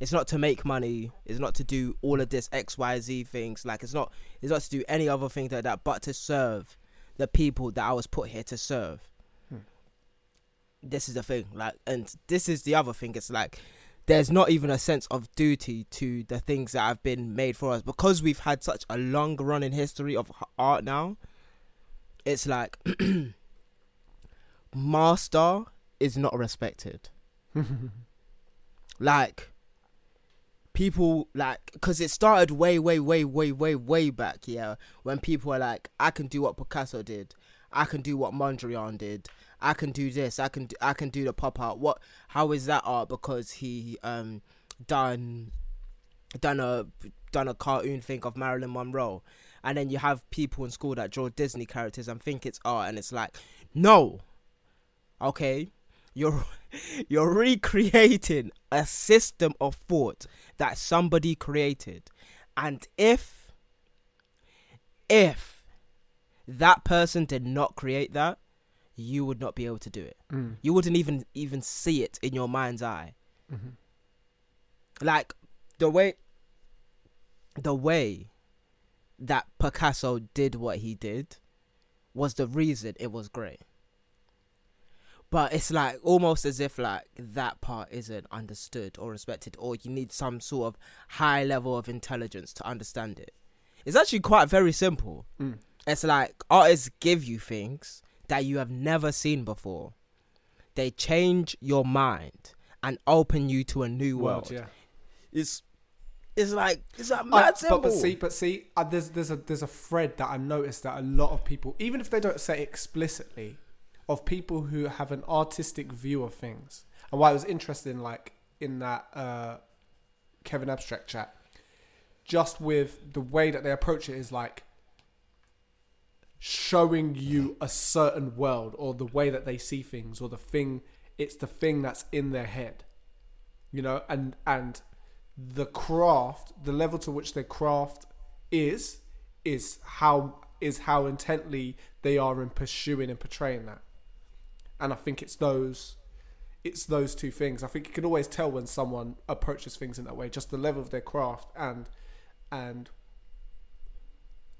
It's not to make money. It's not to do all of this X Y Z things. Like it's not. It's not to do any other thing like that. But to serve the people that I was put here to serve. Hmm. This is the thing. Like, and this is the other thing. It's like there's not even a sense of duty to the things that have been made for us because we've had such a long running history of art now. It's like master is not respected. like people like because it started way way way way way way back yeah when people were like i can do what picasso did i can do what mondrian did i can do this i can do, i can do the pop art. What how is that art? Because he um done done a done a cartoon thing of marilyn monroe. And then you have people in school that draw disney characters and think it's art and it's like no. Okay? You're you're recreating a system of thought that somebody created. And if if that person did not create that you would not be able to do it Mm. you wouldn't even even see it in your mind's eye Mhm. like the way the way that Picasso did what he did was the reason it was great. But it's like almost as if like that part isn't understood or respected or you need some sort of high level of intelligence to understand it. It's actually quite very simple. Mm. It's like artists give you things that you have never seen before. They change your mind and open you to a new world. World, yeah. It's it's like it's like I- mad simple. but, but see, but see, uh, there's there's a there's a thread that I noticed that a lot of people, even if they don't say explicitly, of people who have an artistic view of things, and why I was interested in like in that uh, Kevin Abstract chat, just with the way that they approach it is like showing you a certain world or the way that they see things or the thing it's the thing that's in their head you know and and the craft the level to which their craft is is how is how intently they are in pursuing and portraying that. And i think it's those it's those two things. I think you can always tell when someone approaches things in that way just the level of their craft and and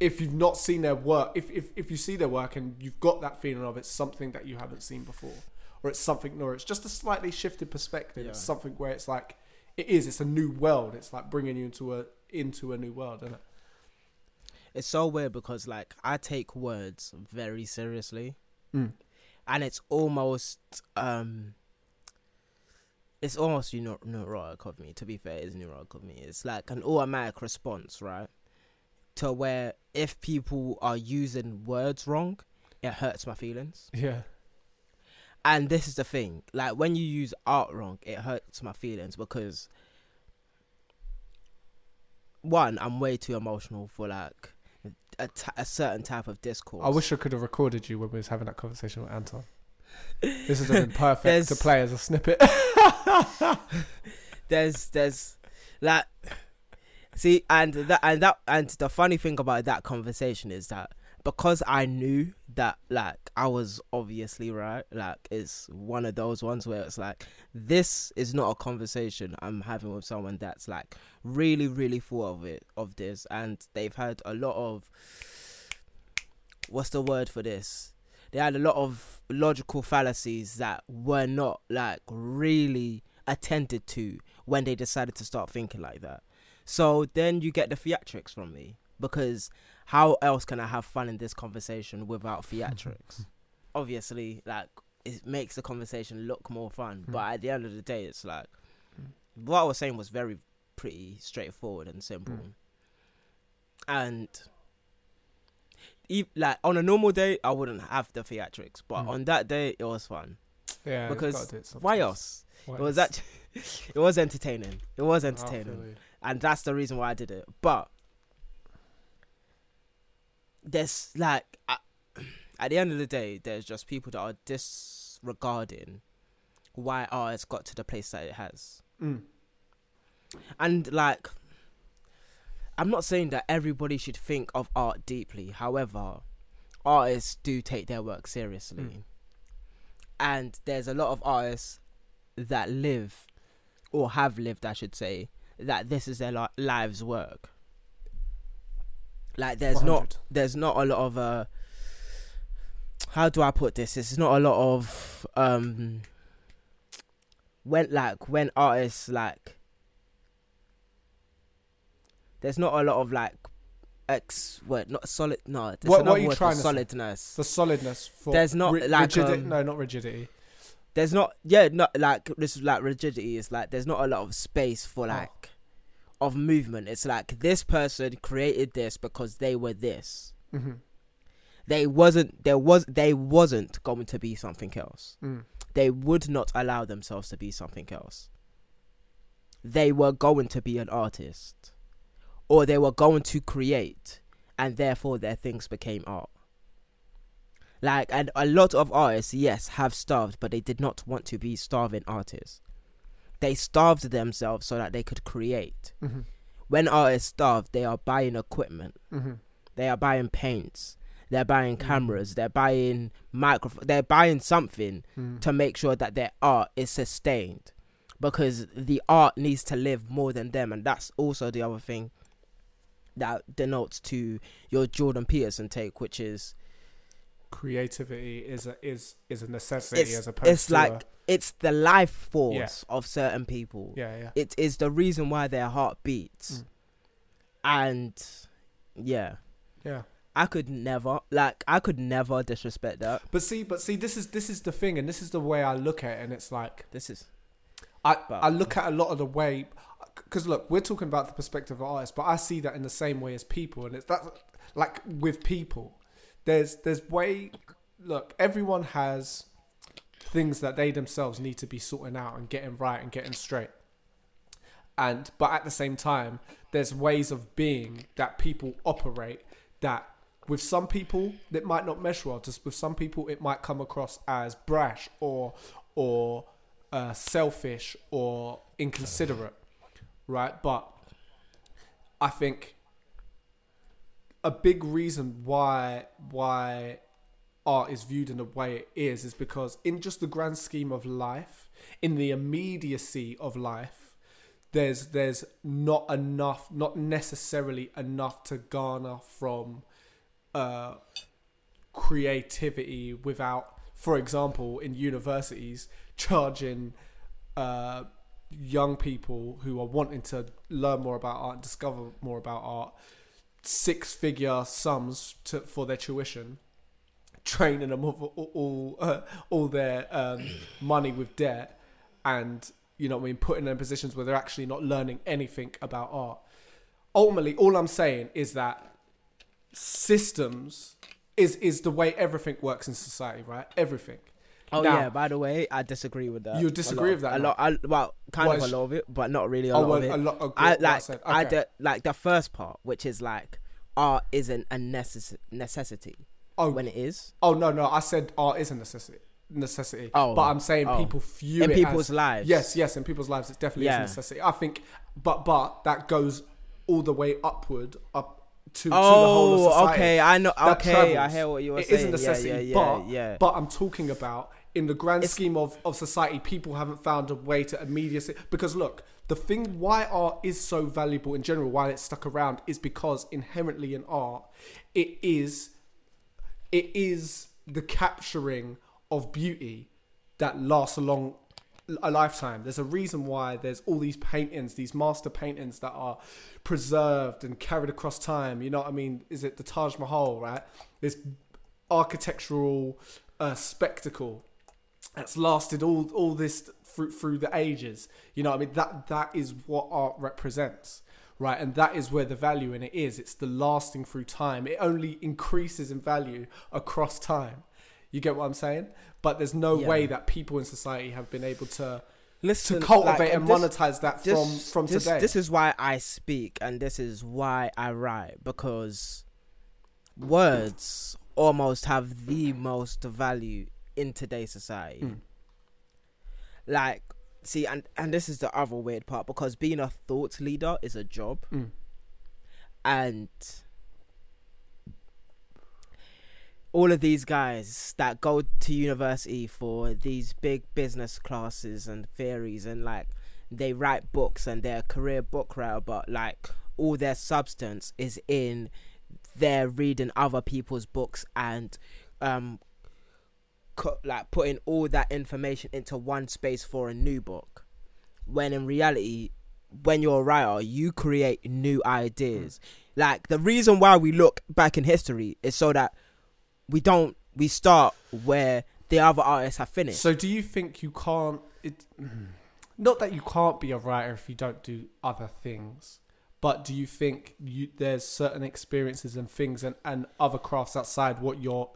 if you've not seen their work if, if if you see their work and you've got that feeling of it's something that you haven't seen before or it's something or it's just a slightly shifted perspective it's something where it's like it is it's a new world it's like bringing you into a into a new world isn't it it's so weird because like I take words very seriously, and it's almost um, it's almost you know neurotic of me. To be fair, it's neurotic of me. It's like an automatic response, right? To where if people are using words wrong, it hurts my feelings. yeah And this is the thing, like when you use art wrong, it hurts my feelings because one, I'm way too emotional for like a, t- a certain type of discourse. I wish I could have recorded you when we was having that conversation with Anton. This would have been perfect to play as a snippet. there's there's like see and that and that and the funny thing about that conversation is that because I knew that like I was obviously right like it's one of those ones where it's like this is not a conversation I'm having with someone that's like really really full of it of this and they've had a lot of what's the word for this they had a lot of logical fallacies that were not like really attended to when they decided to start thinking like that. So then you get the theatrics from me because how else can I have fun in this conversation without theatrics? Obviously, like it makes the conversation look more fun, but at the end of the day, it's like what I was saying was very pretty straightforward and simple, Mm. and. Like on a normal day, I wouldn't have the theatrics, but Mm. on that day, it was fun. yeah, because Why else? Why It was else? actually, it was entertaining. It was entertaining, feel you. And that's the reason why I did it. But there's like, at, at the end of the day, there's just people that are disregarding why art has got to the place that it has, Mm. and like, I'm not saying that everybody should think of art deeply. However, artists do take their work seriously, Mm. and there's a lot of artists that live or have lived, I should say, that this is their li- lives work. Like there's 100. not there's not a lot of uh how do I put this? It's not a lot of um when like when artists like there's not a lot of like ex word not solid no there's What- what are you word for trying to say? solidness for solidness. For There's not, ri- like, rigidi- um, no, not rigidity. There's not yeah not like this is like rigidity is like there's not a lot of space for Oh. like of movement. It's like this person created this because they were this. Hmm they wasn't there was they wasn't going to be something else. Mm. they would not allow themselves to be something else. They were going to be an artist. Or they were going to create and therefore their things became art like and a lot of artists yes have starved but they did not want to be starving artists. They starved themselves so that they could create. Hmm when artists starve they are buying equipment. Hmm they are buying paints. They're buying Mm. cameras. They're buying microphones, they're buying something Mm. to make sure that their art is sustained. Because the art needs to live more than them and that's also the other thing that denotes to your Jordan Peterson take which is Creativity is a is is a necessity it's, as opposed to it's to like a, it's the life force of certain people yeah yeah. it is the reason why their heart beats Mm. and yeah Yeah. I could never like I could never disrespect that But see, but see, this is this is the thing, and this is the way I look at it, and it's like this is I But- I look at a lot of the way, because look, we're talking about the perspective of artists, but I see that in the same way as people, and it's that like with people, there's there's way, look, everyone has things that they themselves need to be sorting out and getting right and getting straight. And but at the same time, there's ways of being that people operate that with some people it might not mesh well. Just with some people it might come across as brash or or uh, selfish or inconsiderate, right? But I think a big reason why why art is viewed in the way it is is because in just the grand scheme of life, in the immediacy of life, there's there's not enough, not necessarily enough to garner from uh, creativity without, for example, in universities charging uh, young people who are wanting to learn more about art, and discover more about art, six-figure sums to, for their tuition, training them of all all, uh, all their um, money with debt, and you know I mean, putting them in positions where they're actually not learning anything about art. Ultimately, all I'm saying is that systems is is the way everything works in society, right? Everything. Oh Now- yeah, by the way, I disagree with that. You disagree with that A lot. I, well, kind What of a lot of it, but not really a Oh, lot well, of it. a lot I like said. I Okay. the, like the first part, which is like art isn't a necess- necessity Oh, when it is oh no, no. I said art is a necessity. Necessity. Oh, but I'm saying oh. people view in it people's as, lives. Yes, yes, in people's lives, it definitely Yeah. is a necessity. I think, but but that goes all the way upward up to, to the Oh, whole of oh, society. okay. I know. Okay, I hear what you were It saying. is a necessity, yeah, yeah, but yeah, yeah. but I'm talking about in the grand It's- scheme of, of society, people haven't found a way to immediacy. Because look, the thing why art is so valuable in general, why it's stuck around, is because inherently in art, it is it is the capturing of beauty that lasts a long a lifetime. There's a reason why there's all these paintings, these master paintings that are preserved and carried across time. You know what I mean? Is it the Taj Mahal, right? This architectural uh, spectacle that's lasted all all this through through the ages. You know what I mean? That that is what art represents. Right, and that is where the value in it is. It's the lasting through time. It only increases in value across time. You get what I'm saying? But there's no Yeah. way that people in society have been able to Listen, to cultivate like, and this- monetize that this- from from this, today. This is why I speak and this is why I write because words almost have the most value in today's society. Mm. Like, see, and and this is the other weird part because being a thought leader is a job, Mm. and all of these guys that go to university for these big business classes and theories and like they write books and they're a career book writer but like all their substance is in their reading other people's books and um co- like putting all that information into one space for a new book. When in reality when you're a writer you create new ideas. Hmm. Like the reason why we look back in history is so that we don't we start where the other artists have finished. So do you think you can't? It, not that you can't be a writer if you don't do other things, but do you think you, there's certain experiences and things and, and other crafts outside what you're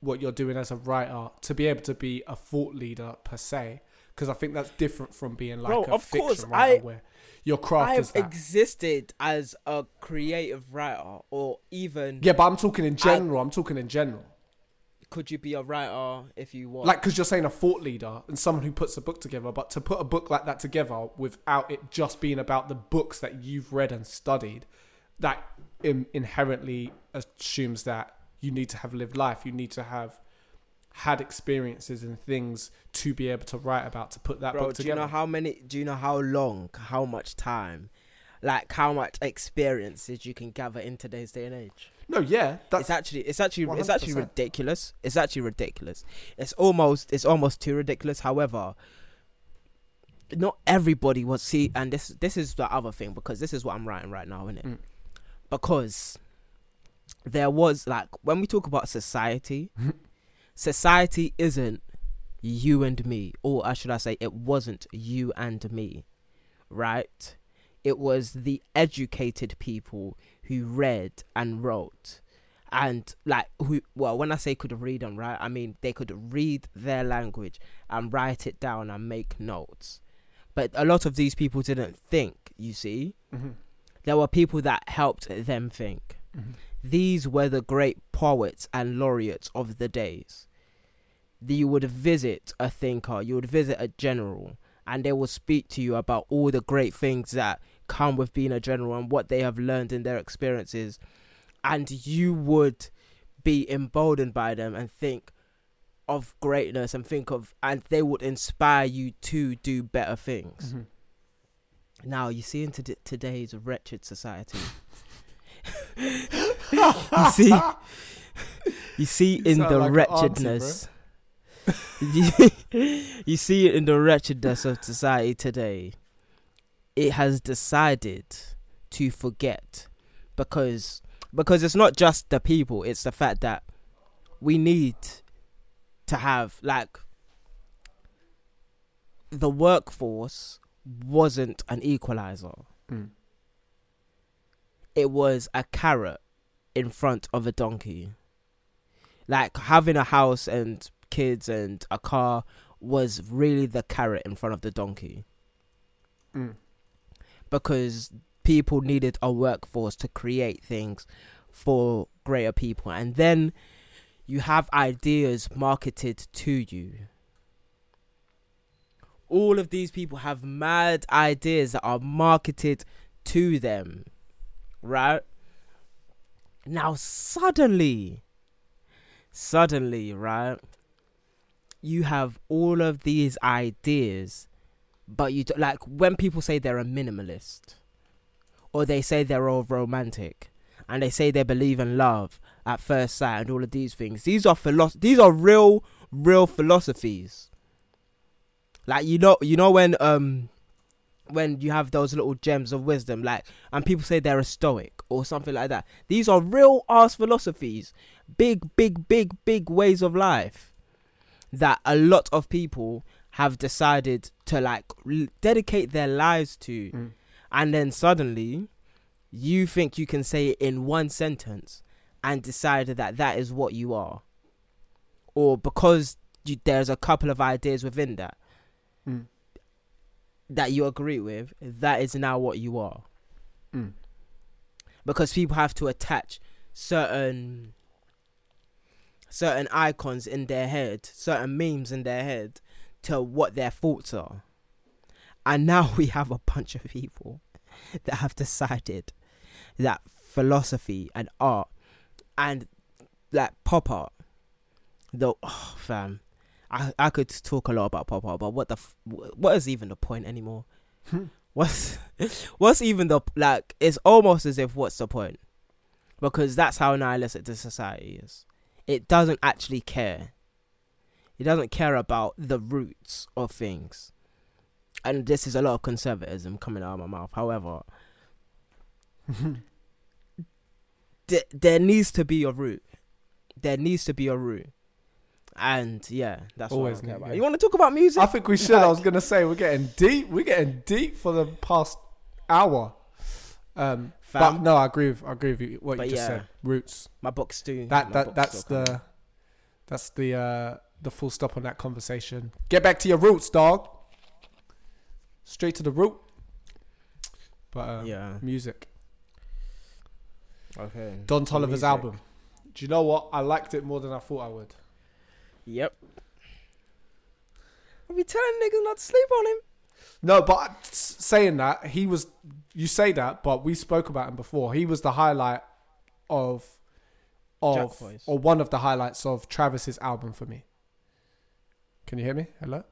what you're doing as a writer to be able to be a thought leader per se? Because I think that's different from being like Bro, a of fiction course, writer I- where your craft is I've that. existed as a creative writer or even yeah, but I'm talking in general. I'm talking in general. could you be a writer if you want like because you're saying a thought leader and someone who puts a book together but to put a book like that together without it just being about the books that you've read and studied that in, inherently assumes that you need to have lived life you need to have had experiences and things to be able to write about to put that bro book together. do you know how many do you know how long how much time like how much experiences you can gather in today's day and age no yeah that's it's actually it's actually it's actually ridiculous it's actually ridiculous it's almost it's almost too ridiculous however not everybody was see and this this is the other thing because this is what i'm writing right now innit? Mm. because there was like when we talk about society society isn't you and me or I should i say it wasn't you and me right it was the educated people who read and wrote and like who well when i say could read and write i mean they could read their language and write it down and make notes but a lot of these people didn't think you see Mhm. there were people that helped them think Mhm. These were the great poets and laureates of the days. You would visit a thinker you would visit a general and they will speak to you about all the great things that come with being a general and what they have learned in their experiences. And you would be emboldened by them and think of greatness and think of and they would inspire you to do better things. Mhm. now you see into t- today's wretched society you see? You see You in the like wretchedness. You, you see it in the wretchedness of society today it has decided to forget because because it's not just the people it's the fact that we need to have like the workforce wasn't an equalizer. Mm. It was a carrot in front of a donkey. Like having a house and kids and a car was really the carrot in front of the donkey Mm. because people needed a workforce to create things for greater people, and then you have ideas marketed to you. All of these people have mad ideas that are marketed to them, right? Now, suddenly, suddenly, right, you have all of these ideas, but you do, like when people say they're a minimalist, or they say they're all romantic, and they say they believe in love at first sight, and all of these things. These are philosoph- These are real, real philosophies. Like you know, you know when um when you have those little gems of wisdom, like, and people say they're a stoic or something like that. These are real ass philosophies, big, big, big, big ways of life that a lot of people have decided to like dedicate their lives to, Mm. and then suddenly you think you can say it in one sentence and decide that that is what you are, or because you, there's a couple of ideas within that Mm. That you agree with, that is now what you are. Mm. Because people have to attach certain certain icons in their head, certain memes in their head to what their thoughts are. And now we have a bunch of people that have decided that philosophy and art and like pop art, the oh, fam, I I could talk a lot about pop art, but what the f- what is even the point anymore? Hmm. what's what's even the like? It's almost as if what's the point? Because that's how nihilistic the society is. It doesn't actually care. It doesn't care about the roots of things. And this is a lot of conservatism coming out of my mouth. However, th- there needs to be a root. There needs to be a root. And yeah, that's Always what I care need, about. yeah. You want to talk about music? I think we should. I was gonna say we're getting deep. We're getting deep for the past hour. Um, but no, I agree. With, I agree with you, what But you just yeah. said. Roots. my book's too. That my that that's still coming. the that's the uh the full stop on that conversation. Get back to your roots, dog. Straight to the root. But uh, yeah. music. Okay. Don Toliver's Music. album. Do you know what? I liked it more than I thought I would. Yep. Are we telling niggas not to sleep on him? No, but saying that, he was. You say that, but we spoke about him before. He was the highlight of, of, or one of the highlights of Travis's album for me. Can you hear me? Hello.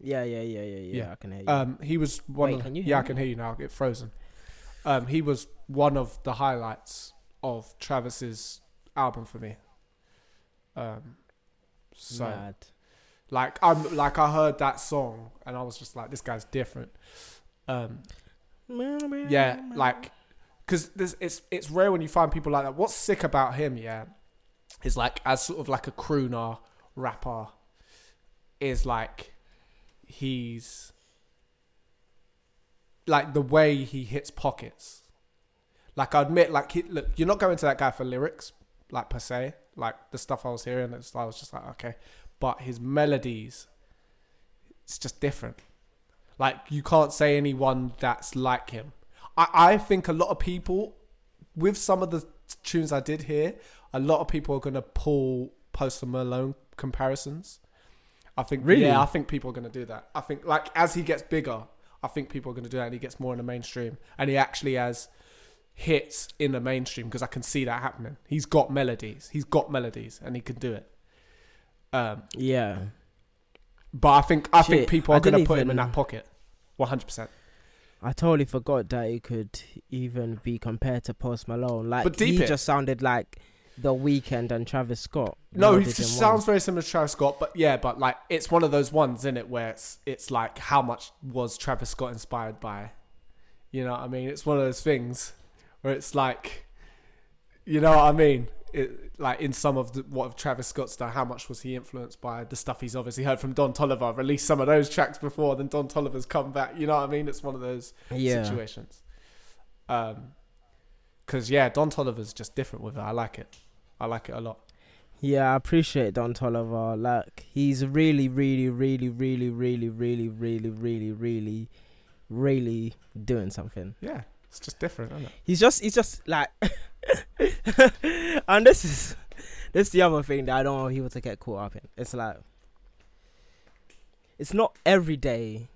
Yeah, yeah, yeah, yeah, yeah. Yeah. I can hear you. Um, he was one. Wait, of, can you yeah, hear I can hear you now. Get frozen. Um, he was one of the highlights of Travis's album for me. Um, so Mad. like I'm like I heard that song and I was just like, this guy's different. Um, yeah, like because this it's it's rare when you find people like that. What's sick about him, yeah, is like as sort of like a crooner rapper, is like he's like the way he hits pockets. Like I admit, like he, look, you're not going to that guy for lyrics, like per se. Like the stuff I was hearing, it's, I was just like, okay, but his melodies, it's just different. Like you can't say anyone that's like him. I, I think a lot of people, with some of the tunes I did hear, a lot of people are gonna pull Post Malone comparisons. I think Really? yeah, I think people are gonna do that. I think like as he gets bigger, I think people are gonna do that and he gets more in the mainstream and he actually has hits in the mainstream because I can see that happening. He's got melodies. He's got melodies and he can do it. Um, Yeah. but I think I think people are gonna didn't put him in that pocket, one hundred percent. I totally forgot that it could even be compared to Post Malone. Like But deep he it. just sounded like The Weeknd and Travis Scott. No, he just sounds one. very similar to Travis Scott, but yeah, but like it's one of those ones in it where it's it's like how much was Travis Scott inspired by? You know what I mean? It's one of those things where it's like, you know what I mean? It, like in some of the, what Travis Scott's done, how much was he influenced by the stuff he's obviously heard from Don Toliver? Released some of those tracks before, then Don Toliver's come back. You know what I mean? It's one of those Yeah. situations. Um, because yeah, Don Toliver's just different with it. I like it. I like it a lot. Yeah, I appreciate Don Toliver. Like he's really, really, really, really, really, really, really, really, really, really doing something. Yeah, it's just different, isn't it? He's just, he's just like, and this is this is the other thing that I don't want people to get caught up in. It's like it's not every day.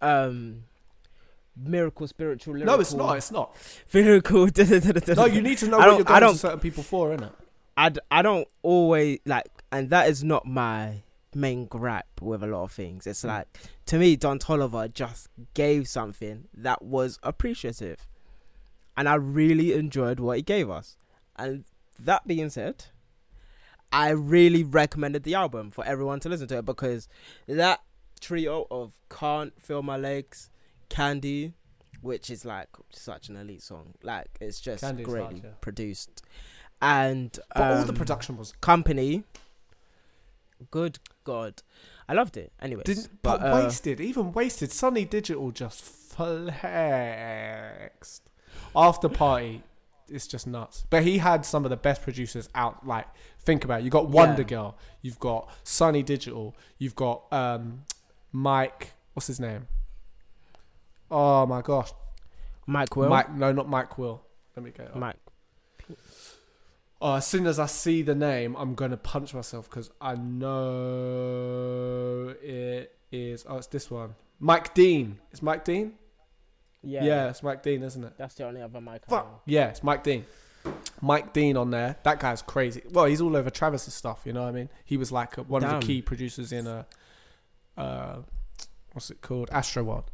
Um, miracle, spiritual, lyrical. No, it's not. It's not. Miracle. No, you need to know I what you're going to don't- certain people for, innit? I, d- I don't always like, and that is not my main gripe with a lot of things. It's Mm. like to me, Don Toliver just gave something that was appreciative, and I really enjoyed what he gave us. And that being said, I really recommended the album for everyone to listen to it because that trio of "Can't Feel My Legs," "Candy," which is like such an elite song, like it's just Candy is hard, greatly yeah. produced, and But all the um, production was. company. Good God, I loved it. Anyway, Didn't, but, but uh, wasted, even wasted. Sonny Digital just flexed. After party, it's just nuts. But he had some of the best producers out. Like, think about it. You got Wonder Yeah. Girl. You've got Sonny Digital. You've got um, Mike. What's his name? Oh my gosh, Mike Will, Mike. No, not Mike. Will. Let me go. Mike. Oh, as soon as I see the name, I'm gonna punch myself because I know it is. Oh, it's this one. Mike Dean. It's Mike Dean. Yeah, Yeah, it's Mike Dean, isn't it? that's the only other Mike. Fuck. Yeah, it's Mike Dean. Mike Dean on there. That guy's crazy. Well, he's all over Travis's stuff. You know what I mean? He was like one of the key producers in a, uh, what's it called? Astroworld.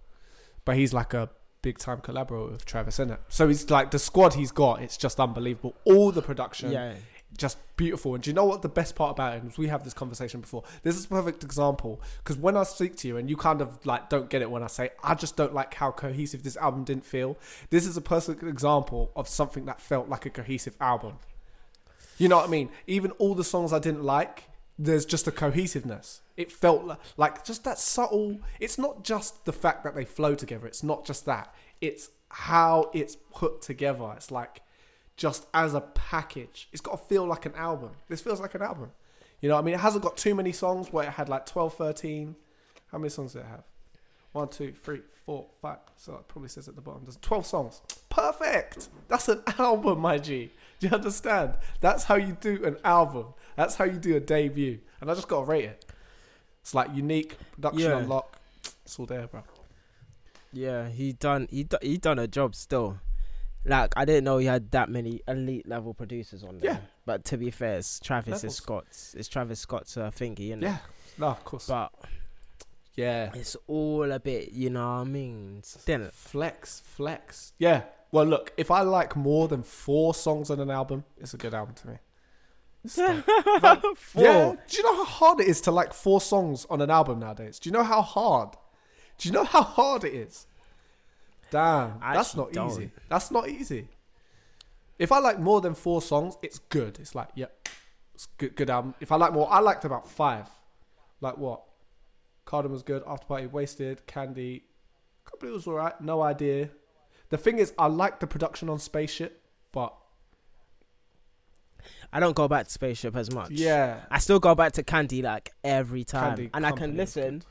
But he's like a big time collaborator with Travis, isn't it? So he's like the squad he's got. It's just unbelievable. All the production Yeah, just beautiful. And do you know what the best part about it is? We have this conversation before. This is a perfect example because when I speak to you and you kind of like don't get it when I say I just don't like how cohesive this album didn't feel. This is a perfect example of something that felt like a cohesive album. You know what I mean? Even all the songs I didn't like, there's just a cohesiveness. It felt li- like just that subtle. It's not just the fact that they flow together. It's not just that. It's how it's put together. It's like just as a package. It's got to feel like an album. This feels like an album. You know what I mean? It hasn't got too many songs where it had like 12, 13. How many songs did it have? One, two, three, four, five. So it probably says at the bottom. There's 12 songs. Perfect. That's an album, my G. Do you understand? That's how you do an album. That's how you do a debut. And I just got to rate it. It's like unique, production Yeah. unlock. It's all there, bro. yeah. He done he do- he done a job still. Like I didn't know he had that many elite level producers on there. Yeah. But to be fair, it's Travis Levels. is Scott's. It's Travis Scott's uh, thingy, isn't Yeah. No, of course. But yeah. it's all a bit, you know what I mean? Still, Flex, flex. Yeah. Well, look, if I like more than four songs on an album, it's a good album to me. four. Yeah. Do you know how hard it is to like four songs on an album nowadays? Do you know how hard? Do you know how hard it is? Damn, I that's not don't. easy. That's not easy. If I like more than four songs, it's good. It's like, yep, it's good, good album. If I like more, I liked about five. Like what? Cardin was good. After Party, Wasted, Candy. Couple was alright. No idea. The thing is, I like the production on Spaceship, but I don't go back to Spaceship as much. yeah, I still go back to Candy like every time, Candy and I can listen.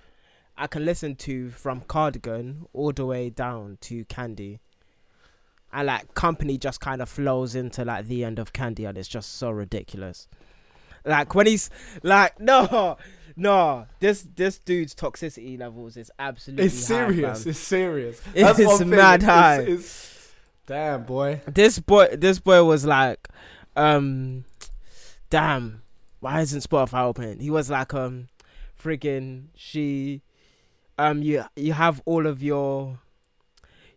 I can listen to from Cardigan all the way down to Candy, and like Company just kind of flows into like the end of Candy, and it's just so ridiculous. Like when he's like, no, no, this this dude's toxicity levels is absolutely It's high, serious. fam. It's serious. That's thing. mad It's- high. it's- damn boy. This boy, this boy was like, um, damn, why isn't Spotify open? He was like, um, friggin' she, um, you you have all of your,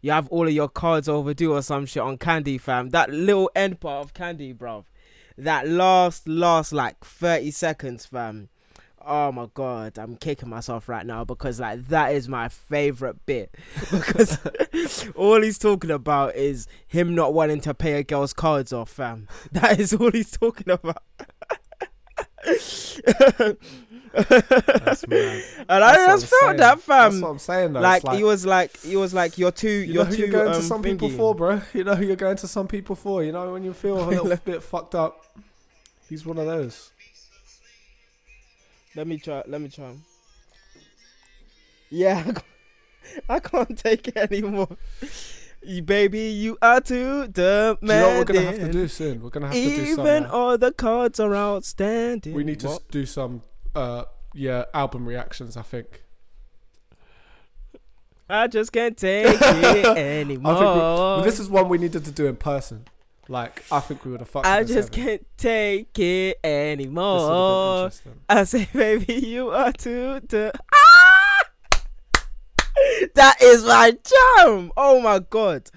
you have all of your cards overdue or some shit on Candy, fam. That little end part of Candy, bruv. That last last like thirty seconds, fam. Oh my god, I'm kicking myself right now because like that is my favorite bit because all he's talking about is him not wanting to pay a girl's cards off, fam. That is all he's talking about. That's mad. And I That's just felt that, saying. That's what I'm saying though. Like, like he was like he was like you're too you you're know who too you're going um, to some people for, bro. You know who you're going to some people for. You know when you feel a little bit fucked up. He's one of those. Let me try. Let me try. Yeah, I can't, take it anymore. You baby, you are too demanding. Do you know what we're gonna have to do soon? We're gonna have to do some. Even uh, all the cards are outstanding. we need to What? do some. Uh, yeah, album reactions. I think. I just can't take it anymore. think we, well, this is one we needed to do in person. Like I think we would have fucked. I just heavy. can't take it This would have been anymore. I say, baby, you are too. too ah! That is my jam. Oh my god.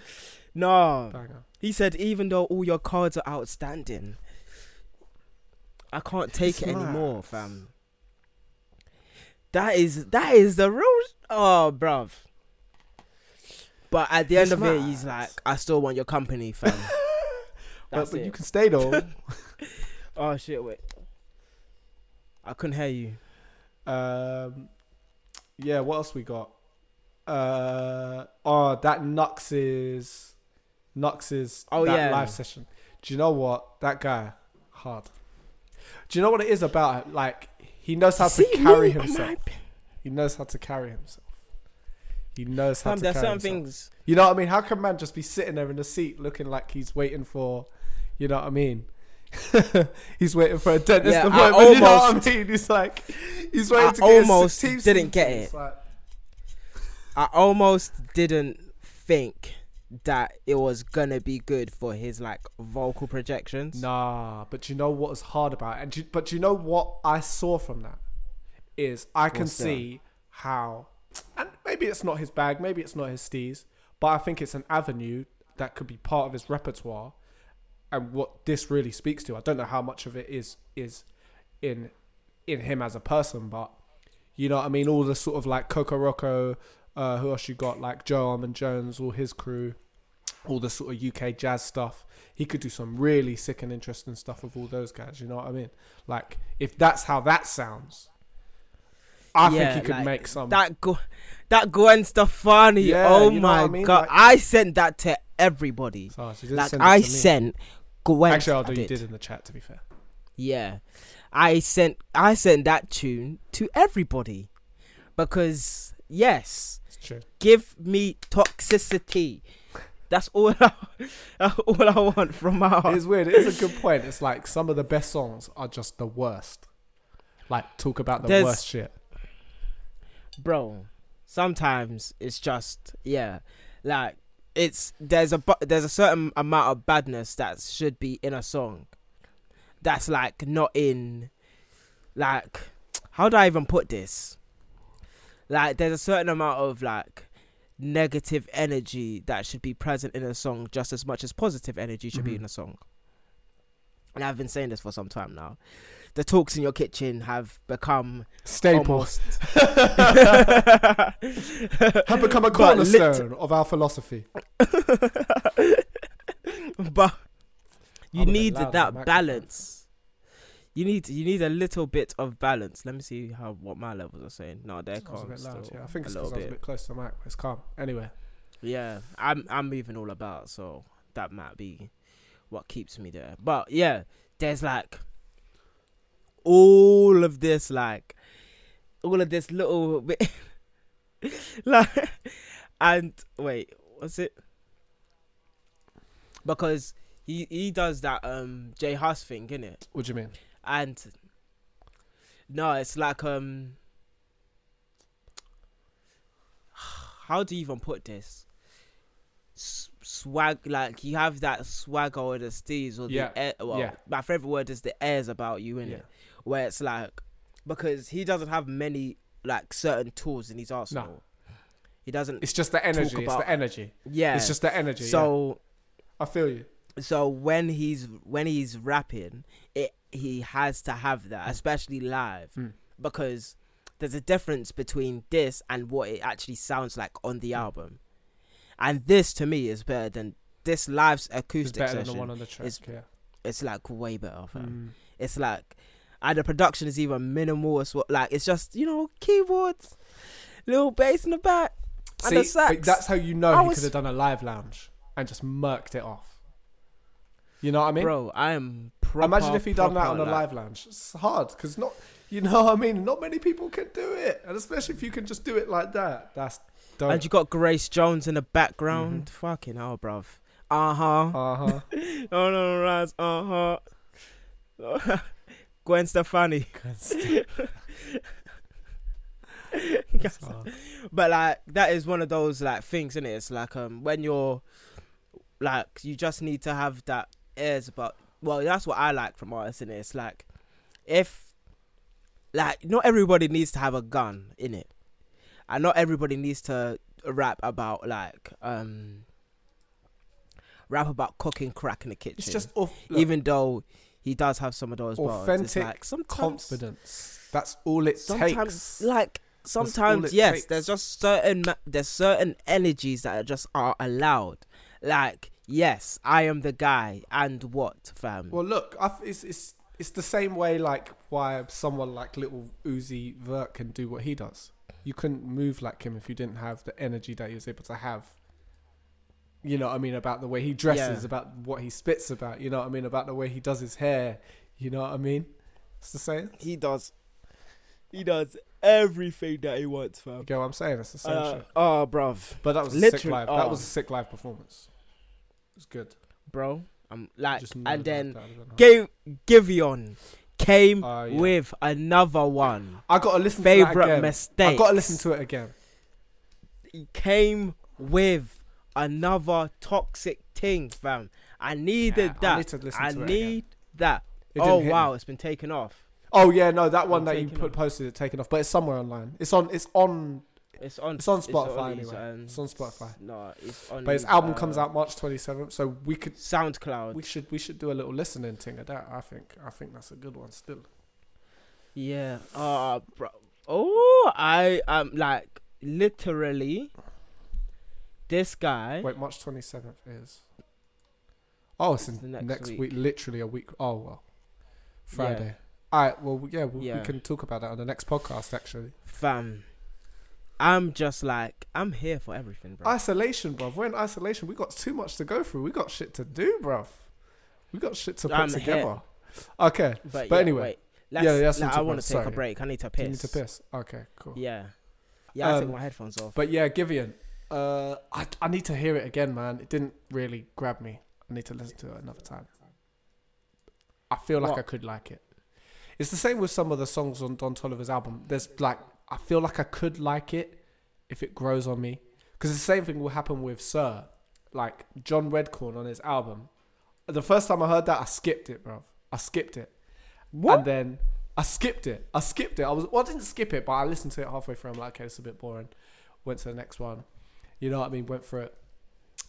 No. Banger. He said, even though all your cards are outstanding, I can't take it anymore, fam. That is that is the real. Oh, bruv. But at the end of it, he's like, I still want your company, fam. But, That's but it. you can stay though. Oh shit! Wait, I couldn't hear you. um, yeah. What else we got? Uh, oh, that Knucks is Knucks Oh, that yeah. live session. Do you know what that guy hard? Do you know what it is about? Like he knows how See to carry me, himself. He knows how to carry himself. He knows how to there's carry certain himself. things. You know what I mean? How can man just be sitting there in the seat looking like he's waiting for, you know what I mean? he's waiting for a dentist Yeah, appointment. you know what I mean? He's like, he's waiting I to get almost didn't get it. Like, I almost didn't think that it was gonna be good for his like vocal projections. nah, but you know what was hard about it? And you, but you know what I saw from that is I can What's that? see how, and maybe it's not his bag, maybe it's not his steez, but I think it's an avenue that could be part of his repertoire and what this really speaks to. I don't know how much of it is is in in him as a person, but you know what I mean. All the sort of like Kokoroko, uh, who else you got like Joe Armon-Jones, all his crew, all the sort of UK jazz stuff. He could do some really sick and interesting stuff with all those guys. You know what I mean? Like if that's how that sounds, I Yeah, think he could like, make some. That go, that Gwen Stefani. Yeah, oh you know my I mean? god! Like- I sent that to everybody. So Like send I sent Gwen. Actually, I although you did. did in the chat, to be fair. Yeah, I sent I sent that tune to everybody because yes, It's true. give me toxicity. That's all. I, all I want from my heart. It's weird. It is a good point. It's like some of the best songs are just the worst. Like talk about the There's- worst shit. bro sometimes it's just yeah like it's there's a there's a certain amount of badness that should be in a song. That's like not in like how do i even put this? Like there's a certain amount of like negative energy that should be present in a song just as much as positive energy should be Mhm. in a song. And i've been saying this for some time now the talks in your kitchen have become staples. Have become a But lit- cornerstone of our philosophy. but you need that balance. You need you need a little bit of balance. Let me see how what my levels are saying. No, they're calm bit loud, yeah. I think it's little because I was a bit. bit close to the mic, it's calm. Anyway, Yeah, I'm I'm moving all about, so that might be what keeps me there. But yeah, there's like all of this, like all of this little bit, like, and wait, what's it? Because he he does that um J Hus thing, in it what do you mean? And no, it's like um how do you even put this? S- swag like you have that swagger or the steez or Yeah, the air, well, yeah. my favorite word is the airs about you in Yeah. it where it's like because he doesn't have many like certain tools in his arsenal he doesn't It's just the energy. It's about- the energy. yeah It's just the energy. So so I feel you. so when he's when he's rapping it he has to have that especially live Mm. because there's a difference between this and what it actually sounds like on Mm. the album and this to me is better than this live It's acoustic better than the one on the track. is- yeah. it's like way better fam. Mm. it's like and the production is even minimal as well like it's just you know keyboards little bass in the back and the sax that's how you know I he was- could have done a live lounge and just murked it off. You know what I mean? bro i am proper, Imagine if he done that on a live lounge. It's hard because not, you know what I mean. Not many people can do it, and especially if you can just do it like that. That's Don't. And you got Grace Jones in the background. Fucking hell, bruv. Uh huh. uh huh. Oh no, Raz. Uh huh. Gwen Stefani. But like that is one of those like things, isn't it? It's like um when you're like you just need to have that ears about. Well, that's what I like from artists, innit? It's like if like not everybody needs to have a gun in it, and not everybody needs to rap about like um rap about cooking crack in the kitchen. It's just off, even though he does have some of those Authentic like confidence. That's all it sometimes takes. like sometimes yes takes. there's just certain there's certain energies that are just are allowed like yes i am the guy and what fam Well, look, I it's it's it's the same way like why someone like Lil Uzi Vert can do what he does. You couldn't move like him if you didn't have the energy that he was able to have. You know what I mean about the way he dresses, Yeah. about what he spits about. You know what I mean about the way he does his hair. You know what I mean? It's the same. he does he does everything that he wants fam You get what I'm saying? It's the same uh, shit. oh bruv But that was a sick literally- live. That oh. was a sick live performance. It was good. bro i'm like and then that- I don't know. Give Giveon came Oh, yeah. with another one I gotta listen to that favorite mistake I gotta listen to it again. he came with another toxic thing fam i needed Yeah, I that need I to it need that. It Oh wow, me. it's been taken off. Oh yeah, no, that one I'm that you put off. posted it taken off, but it's somewhere online. It's on. It's on. It's on. It's on Spotify his, anyway. um, It's on Spotify. No, it's on. But his his, album uh, comes out March twenty seventh, so we could SoundCloud. we should we should do a little listening thing of that. I think I think that's a good one still. yeah. Uh, bro. Oh, I am like literally. This guy. Wait, March twenty seventh is. Oh, it's in It's the next, next week. week. Literally a week. Oh well, Friday. All right. Well, yeah, we, Yeah. we can talk about that on the next podcast. Actually, Fam. I'm just like I'm here for everything, bro. isolation, bro. We're in isolation. We got too much to go through. We got shit to do, bro. We got shit to put I'm together. here. Okay. but but yeah, anyway. wait. Let's, Yeah, that's like, I want to take a break. I need to piss. you need to piss? Okay, cool. Yeah. Yeah, I took Um, my headphones off. But yeah, Giveon. Uh, I I need to hear it again, man. It didn't really grab me. I need to listen to it another time. I feel like What? I could like it. It's the same with some of the songs on Don Toliver's album. There's like I feel like I could like it if it grows on me. Because the same thing will happen with Sir, like John Redcorn on his album. The first time I heard that, I skipped it, bro. I skipped it. What? And then I skipped it. I skipped it. I was well, I didn't skip it, but I listened to it halfway through. I'm like, okay, it's a bit boring. Went to the next one. You know what I mean? Went for it.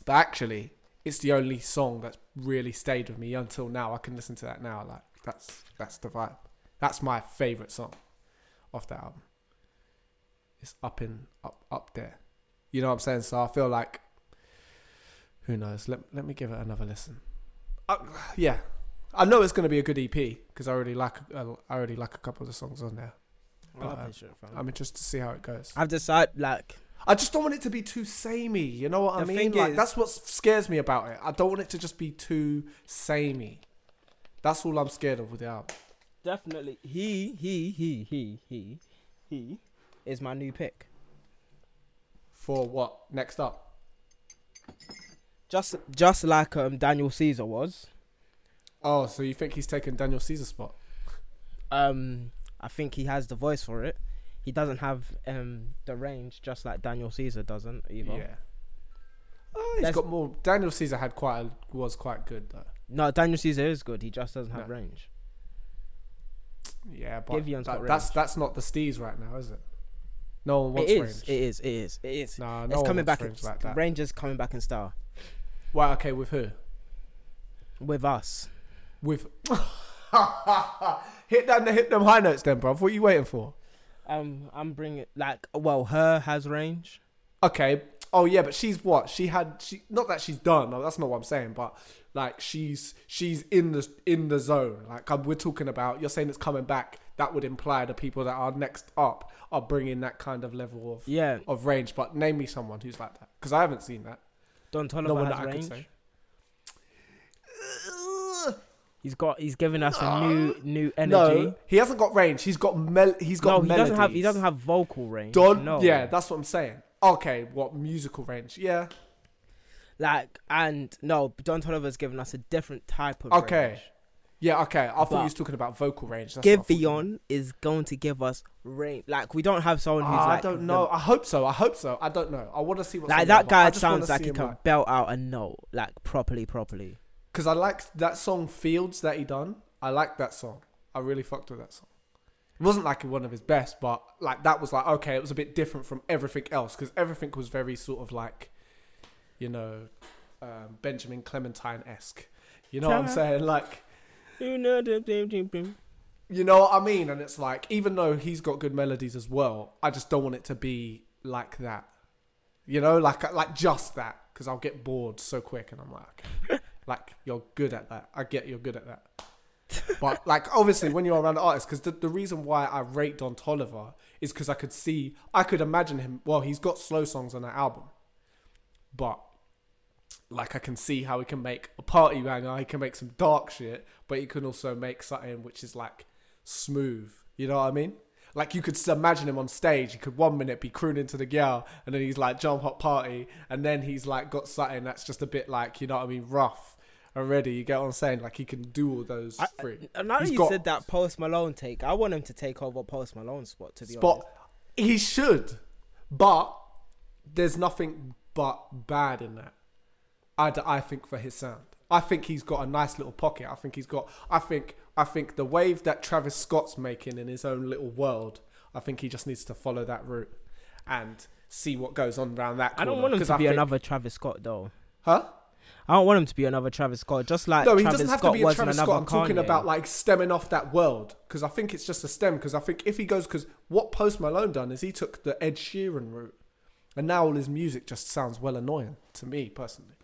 But actually, it's the only song that's really stayed with me until now. I can listen to that now. Like that's that's the vibe. That's my favorite song off that album. It's up in up up there. You know what I'm saying? So I feel like who knows? Let let me give it another listen. Uh, yeah, I know it's going to be a good EP because I already like uh, I already like a couple of the songs on there. I love this shit, fam. I'm interested to see how it goes. I've decided like I just don't want it to be too samey. You know what I The mean? Like is- that's what scares me about it. I don't want it to just be too samey. That's all I'm scared of with the album. definitely he he he he he he is my new pick. For what next up? Just just like um Daniel Caesar was. Oh, so you think he's taking Daniel Caesar's spot? Um I think he has the voice for it. He doesn't have um the range just like Daniel Caesar doesn't either. Yeah. Oh, he's That's- got more. Daniel Caesar had quite a, was quite good though. No, Daniel Caesar is good. He just doesn't have No. range. Yeah, but that- got that's that's not the Steez right now, is it? No one It wants is. range. It is. It is. It is. Nah, no it's one coming wants back. range in, like that. Rangers coming back in style Well, okay, with who? with us. With hit them hit them high notes, then, bro. What are you waiting for? Um, I'm bringing like well, her has range. Okay. Oh yeah, but she's what? She had she not that she's done. No, that's not what I'm saying. But like she's she's in the in the zone. Like um, we're talking about. You're saying it's coming back. That would imply the people that are next up are bringing that kind of level of Yeah, of range. But name me someone who's like that because I haven't seen that. Don no Toliver one has that I could range. say. He's got. He's giving us a new new energy. No, he hasn't got range. He's got mel. He's got no, he melodies. doesn't have. He doesn't have vocal range. Don. no. Yeah, that's what I'm saying. Okay, what musical range? Yeah. Like, and no, Don Toliver's given us a different type of. Okay. range. Okay. Yeah, okay. I thought But you was talking about vocal range. That's what I thought you meant. Giveon is going to give us range. Like, we don't have someone who's Ah, like. I don't the- know. I hope so. I hope so. I don't know. I want to see what's like that there, but I guy sounds like he can belt out a note like properly, properly. Because I liked that song Fields that he done. I liked that song. I really fucked with that song. It wasn't like one of his best, but like that was like okay, it was a bit different from everything else because everything was very sort of like, you know, um, Benjamin Clementine esque. You know what I'm saying? Like, You know, you know what I mean? And it's like, even though he's got good melodies as well, I just don't want it to be like that. You know, like like just that, because I'll get bored so quick, and I'm like, okay. like you're good at that. I get you're good at that. but like obviously when you're around artists, because the, the reason why I rate Don Toliver is because I could see, I could imagine him. Well, he's got slow songs on that album, but like I can see how he can make a party banger. He can make some dark shit, but he can also make something which is like smooth. You know what I mean? Like you could imagine him on stage. He could one minute be crooning to the girl, and then he's like jump hot party, and then he's like got something that's just a bit like you know what I mean, rough already. You get what I'm saying? Like he can do all those I, three. Now that you got- said that Post Malone take, I want him to take over Post Malone's spot. To be spot. honest, He should, but there's nothing but bad in that. I, I think for his sound. I think he's got a nice little pocket. I think he's got. I think. I think the wave that Travis Scott's making in his own little world. I think he just needs to follow that route and see what goes on around that. I don't want him to I be think- another Travis Scott though. Huh? I don't want him to be another Travis Scott. Just like no, he Travis doesn't have Scott to be a Travis Scott. I'm talking about like stemming off that world because I think it's just a stem. Because I think if he goes, because what Post Malone done is he took the Ed Sheeran route, and now all his music just sounds well annoying to me personally.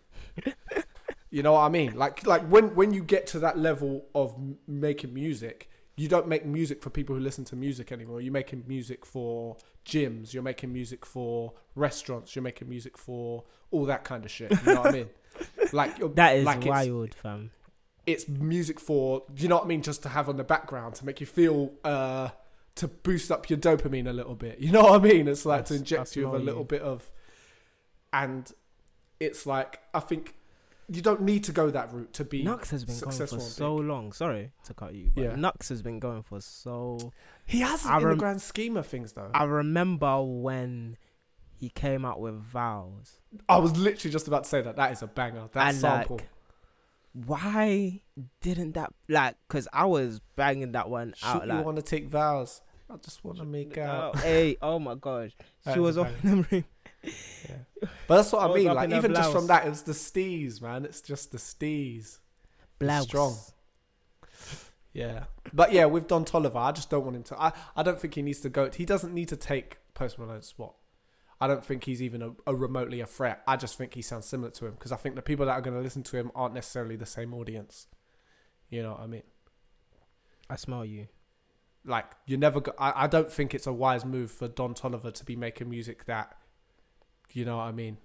you know what I mean? Like like when when you get to that level of m- making music, you don't make music for people who listen to music anymore. You're making music for gyms. You're making music for restaurants. You're making music for all that kind of shit. You know what I mean? Like you're- that is like it's- wild, fam. it's music for you know what I mean? Just to have on the background to make you feel uh to boost up your dopamine a little bit. You know what I mean? It's like to inject you with a little you. bit of and it's like I think you don't need to go that route to be Knucks has been going successful for so long. Sorry to cut you, but Yeah. Knucks has been going for so. He hasn't I in the grand scheme of things though. I remember when he came out with vows. I was literally just about to say that. That is a banger. That And, sample. like, Why didn't that like? Cause I was banging that one out you like. want to take vows? I just want to make out. Oh, hey, oh my gosh, she was off in the ring. But that's what I mean. Like even just from that, it's the steez, man. It's just the steez. Blouse. strong. Yeah, but yeah, with Don Toliver, I just don't want him to. I, I don't think he needs to go. He doesn't need to take Post Malone's spot. I don't think he's even a, a remotely a threat. I just think he sounds similar to him because I think the people that are going to listen to him aren't necessarily the same audience. You know what I mean? I smell you. Like you never. Go, I I don't think it's a wise move for Don Toliver to be making music that, you know what I mean.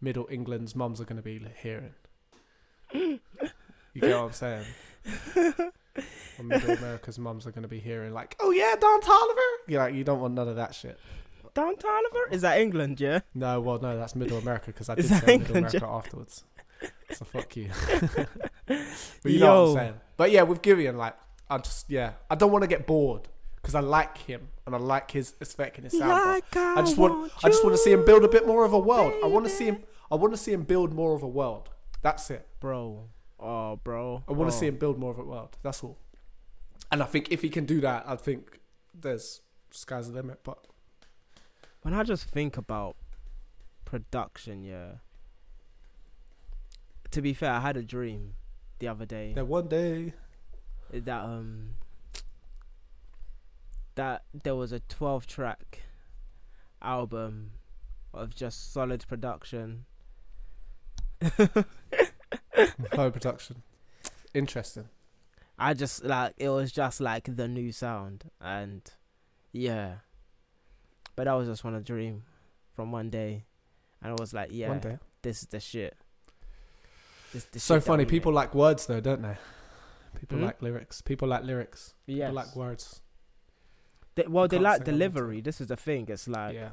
Middle England's mums are going to be hearing. You get what I'm saying? Or Middle America's mums are going to be hearing like, "Oh yeah, Don Toliver." You like, you don't want none of that shit. Don Toliver is that England? Yeah. No, well, no, that's Middle America because I did say Middle England, America afterwards. So fuck you. but you know what I'm saying. But yeah, with Giveon, like, I just yeah, I don't want to get bored because I like him and I like his aesthetic and his sound. but I just want, I just want to see him build a bit more of a world. I want to see him. I want to see him build more of a world. That's it. bro. Oh, bro. I want to oh. see him build more of a world. That's all. And I think if he can do that, I think there's sky's the limit. But When I just think about production, yeah. To be fair, I had a dream the other day That one day, that um that there was a 12 track album of just solid production. no production. Interesting. I just like it was just like the new sound and yeah. But that was just one a dream from one day and I was like, yeah, this is the shit. This So shit funny. People make. like words, though, don't they? People Hmm? like lyrics. People like lyrics. yes. People like words. They, well, they like sing all the time. delivery. This is the thing. It's like yeah.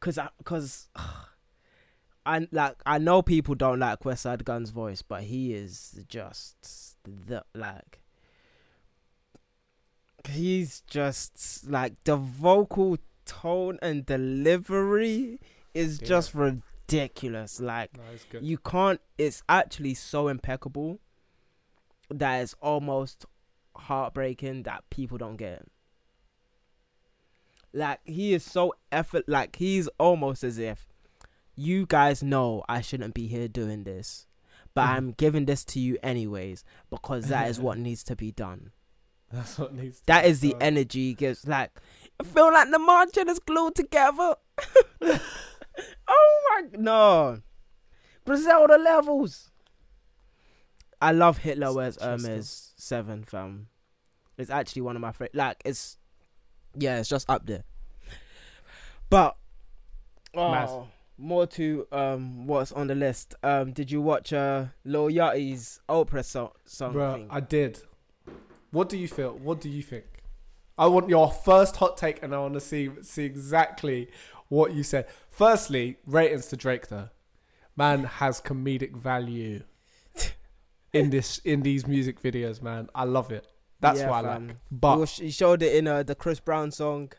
cause I, cause I like I know people don't like Westside Gunn's voice, but he is just the like he's just like the vocal tone and delivery is Yeah. just ridiculous. Like No, you can't it's actually so impeccable that it's almost heartbreaking that people don't get. Like he is so effort like he's almost as if you guys know I shouldn't be here doing this. But Mhm. I'm giving this to you anyways because that is what needs to be done. That's what needs. To That is the done. energy he gives. Like, I feel like the margin is glued together. oh my no, Griselda levels. I love Hitler wears. Hermes Seven, fam. It's actually one of my favorite. Like, it's yeah, it's just up there. But oh, more to um what's on the list. Um, did you watch uh Lil Yachty's Oprah song? song thing? I did. What do you feel? What do you think? I want your first hot take, and I want to see see exactly what you said. Firstly, ratings to Drake though. Man has comedic value in this in these music videos. Man, I love it. That's Yeah, what I fam. like. But he showed it in uh, the Chris Brown song.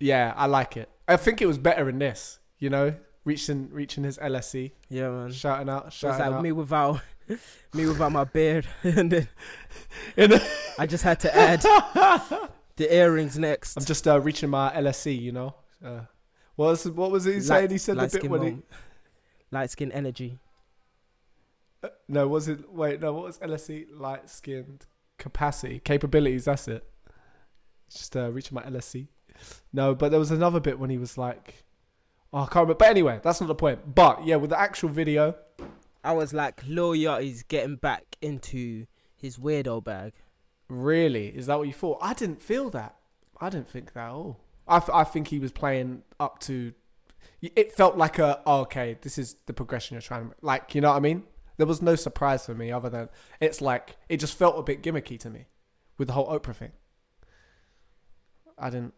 yeah, I like it. I think it was better in this. You know, reaching reaching his LSE, Yeah, man. shouting out, shouting like out. me without me without my beard, and then In a- I just had to add the earrings next. I'm just uh, reaching my LSE. You know. Uh, what was what was he saying? he said the bit when he. light skin energy. No, was it? Wait, no. What was LSE? Light skinned capacity, capabilities. That's it. Just uh, reaching my LSE. No, but there was another bit when he was like, oh, I can't remember. But anyway, that's not the point. But yeah, with the actual video, I was like, Lil Yachty's getting back into his weirdo bag. really, is that what you thought? I didn't feel that. I didn't think that at all. I, th- I think he was playing up to. It felt like a oh, okay. This is the progression you're trying to like. You know what I mean? There was no surprise for me other than it's like it just felt a bit gimmicky to me with the whole Oprah thing. I didn't.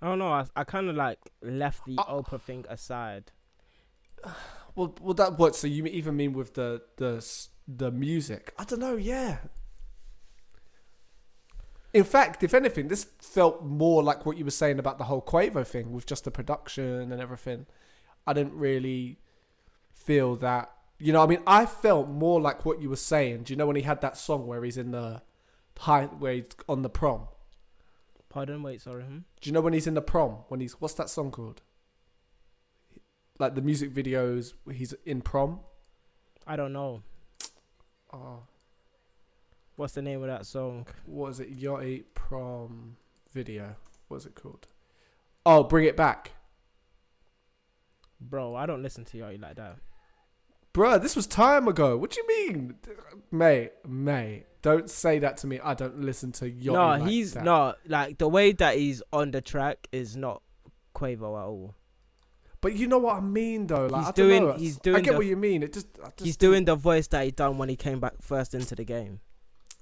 I don't know. I, I kind of like left the Uh, Oprah thing aside. Well, well, that what? So you even mean with the the the music? I don't know. Yeah. In fact, if anything, this felt more like what you were saying about the whole Quavo thing with just the production and everything. I didn't really feel that. You know, I mean, I felt more like what you were saying. Do you know when he had that song where he's in the high, where he's on the prom? Pardon? Wait, sorry. Hmm? Do you know when he's in the prom? When he's what's that song called? Like the music videos, he's in prom. I don't know. Oh, What's the name of that song? what is it? Yachty prom video. What is it called? Oh, bring it back, Bro, I don't listen to Yachty like that. Bruh, This was time ago. What do you mean, mate? Mate, don't say that to me. I don't listen to Yachty. no, like he's that. no like the way that he's on the track is not Quavo at all. But you know what I mean, though. Like, He's I doing- know. he's I get the- what you mean. It just, just He's doing the voice that he done when he came back first into the game.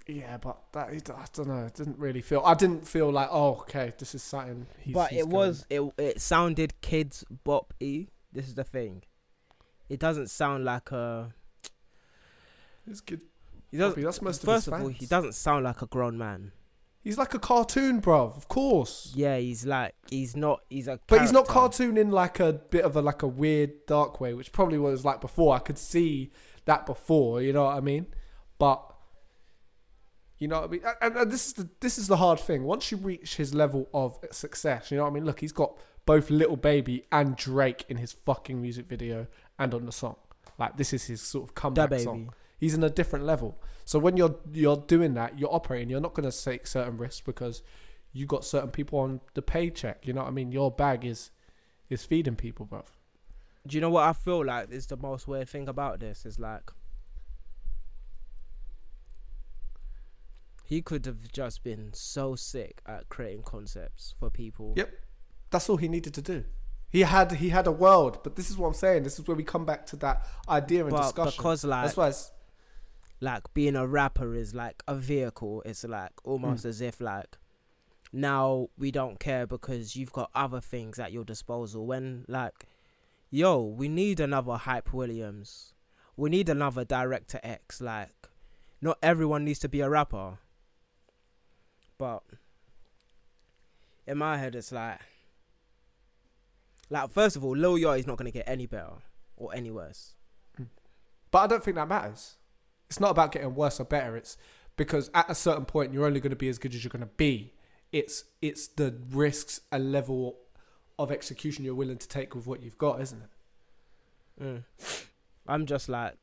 Yeah, but that I don't know. It didn't really feel. I didn't feel like, oh, okay, this is something. He's, but he's it was it it sounded kids bop y. This is the thing. It doesn't sound like a. It's good. He doesn't. That's most of First his of all, he doesn't sound like a grown man. He's like a cartoon, bruv. Of course. Yeah, he's like he's not. He's a. But he's not cartoon in like a bit of a like a weird dark way, which probably was like before. I could see that before, you know what I mean? But you know what I mean? And, and this is the this is the hard thing. Once you reach his level of success, you know what I mean? Look, he's got both Lil Baby and Drake in his fucking music video and on the song. Like this is his sort of comeback song. He's in a different level. So when you're you're doing that, you're operating. You're not going to take certain risks because you got certain people on the paycheck. You know what I mean? Your bag is is feeding people, bruv. Do you know what I feel like is the most weird thing about this? Is like he could have just been so sick at creating concepts for people. Yep. That's all he needed to do. He had he had a world, but this is what I'm saying. This is where we come back to that idea and But discussion. because like That's why it's like being a rapper is like a vehicle. It's like almost Mm. as if like now we don't care because you've got other things at your disposal. When like yo, we need another Hype Williams. We need another Director X. Like, not everyone needs to be a rapper. But in my head, it's like, like first of all, Lil Yachty's not gonna get any better or any worse. But I don't think that matters. It's not about getting worse or better. It's because at a certain point you're only going to be as good as you're going to be. It's it's the risks and level of execution you're willing to take with what you've got, isn't it? Mm. I'm just like,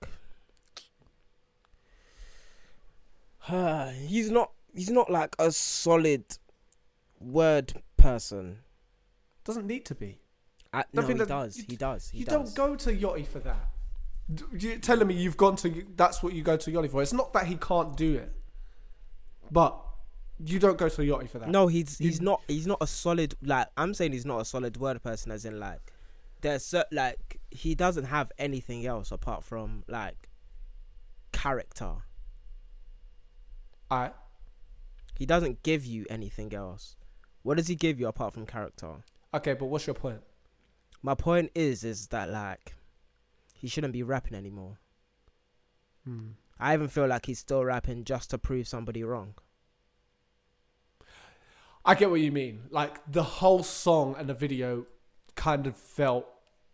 he's not. He's not like a solid word person. Doesn't need to be. I, no, he that does. you- He does. He you does. don't go to Yachty for that. You're telling me you've gone to that's what you go to Yachty for. It's not that he can't do it, but you don't go to Yachty for that. No, he's You- he's not he's not a solid like I'm saying he's not a solid word person as in like there's like he doesn't have anything else apart from like character. I He doesn't give you anything else. What does he give you apart from character? okay, but what's your point? My point is is that like he shouldn't be rapping anymore. Hmm. I even feel like he's still rapping just to prove somebody wrong. I get what you mean. Like the whole song and the video kind of felt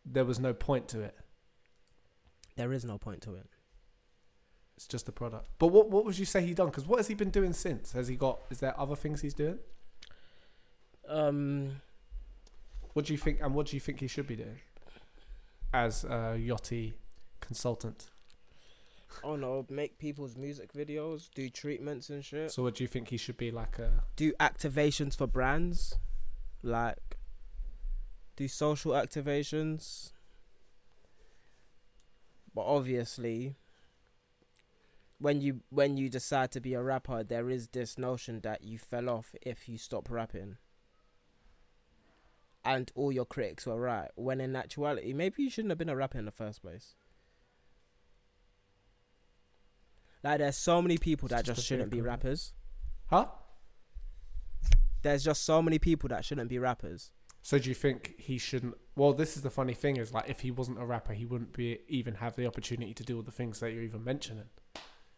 there was no point to it. There is no point to it. It's just a product. But what what would you say he done? Because what has he been doing since? Has he got? Is there other things he's doing? Um What do you think? And what do you think he should be doing as a Yachty consultant? oh no, make people's music videos, do treatments and shit. So what do you think he should be like a? do activations for brands, like do social activations. But obviously, when you when you decide to be a rapper, there is this notion that you fell off if you stop rapping. And all your critics were right. When in actuality, maybe you shouldn't have been a rapper in the first place. Like, there's so many people It's that just just shouldn't be rappers. Huh? There's just so many people that shouldn't be rappers. So do you think he shouldn't? Well, this is the funny thing is like if he wasn't a rapper, he wouldn't be even have the opportunity to do all the things that you're even mentioning,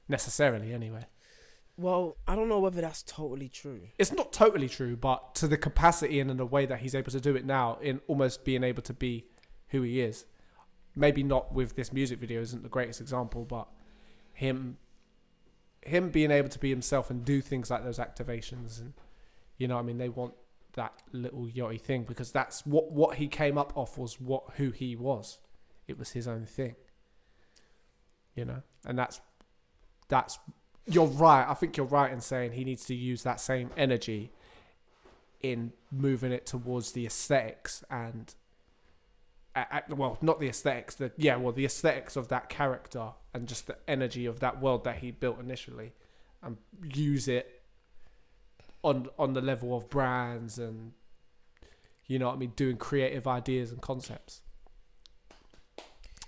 necessarily. Anyway, Well, I don't know whether that's totally true. it's not totally true, but to the capacity and in the way that he's able to do it now, in almost being able to be who he is. Maybe not with this music video isn't the greatest example, but him, him being able to be himself and do things like those activations and, you know, I mean, they want that little yachty thing because that's what what he came up off was what who he was. It was his own thing. You know, and that's that's you're right. I think you're right in saying he needs to use that same energy in moving it towards the aesthetics and uh, well, not the aesthetics. The yeah, well, the aesthetics of that character and just the energy of that world that he built initially, and use it on on the level of brands and you know what I mean, doing creative ideas and concepts.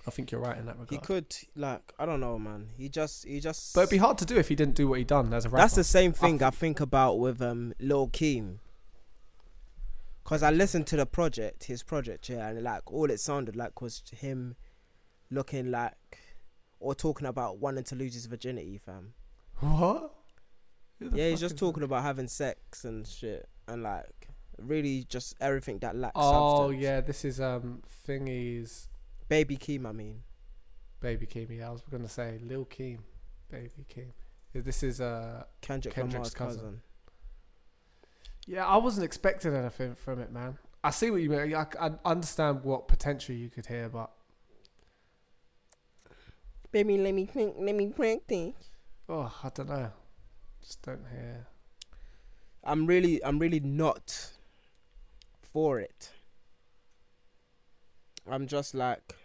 I think you're right in that regard. He could like I don't know, man. He just he just. But it'd be hard to do if he didn't do what he done as a rapper. That's the same thing I think about with um Lil Keem. Cause I listened to the project, his project, yeah, and like all it sounded like was him looking like or talking about wanting to lose his virginity, fam. what? Yeah, he's just talking about having sex and shit, and like really just everything that lacks Oh substance. yeah, this is um thingy's Baby Keem, I mean. baby Keem. Yeah, I was gonna say Lil Keem, baby Keem. This is uh Kendrick Kendrick's cousin. cousin. yeah, I wasn't expecting anything from it, man. I see what you mean. I, I understand what potential you could hear, but Baby, let me think, let me practice. oh, I don't know. Just don't hear. I'm really, I'm really not for it. I'm just like,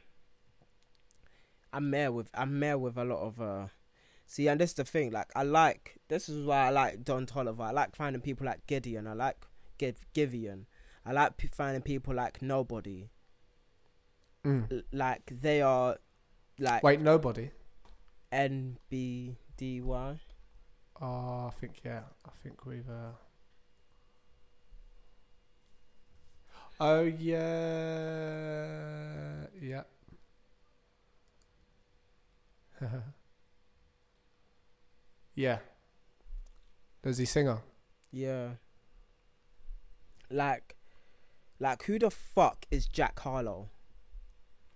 I'm there with, I'm there with a lot of, uh, see, and this is the thing, like, I like, this is why I like Don Toliver. I like finding people like Gideon. I like Giv- Giveon. I like p- finding people like Nobody. L- like, they are, like, Wait, nobody. N B D Y. Oh, I think yeah. I think we've. Uh... Oh yeah, Yeah. yeah. Does he singer? Yeah. Like, like who the fuck is Jack Harlow?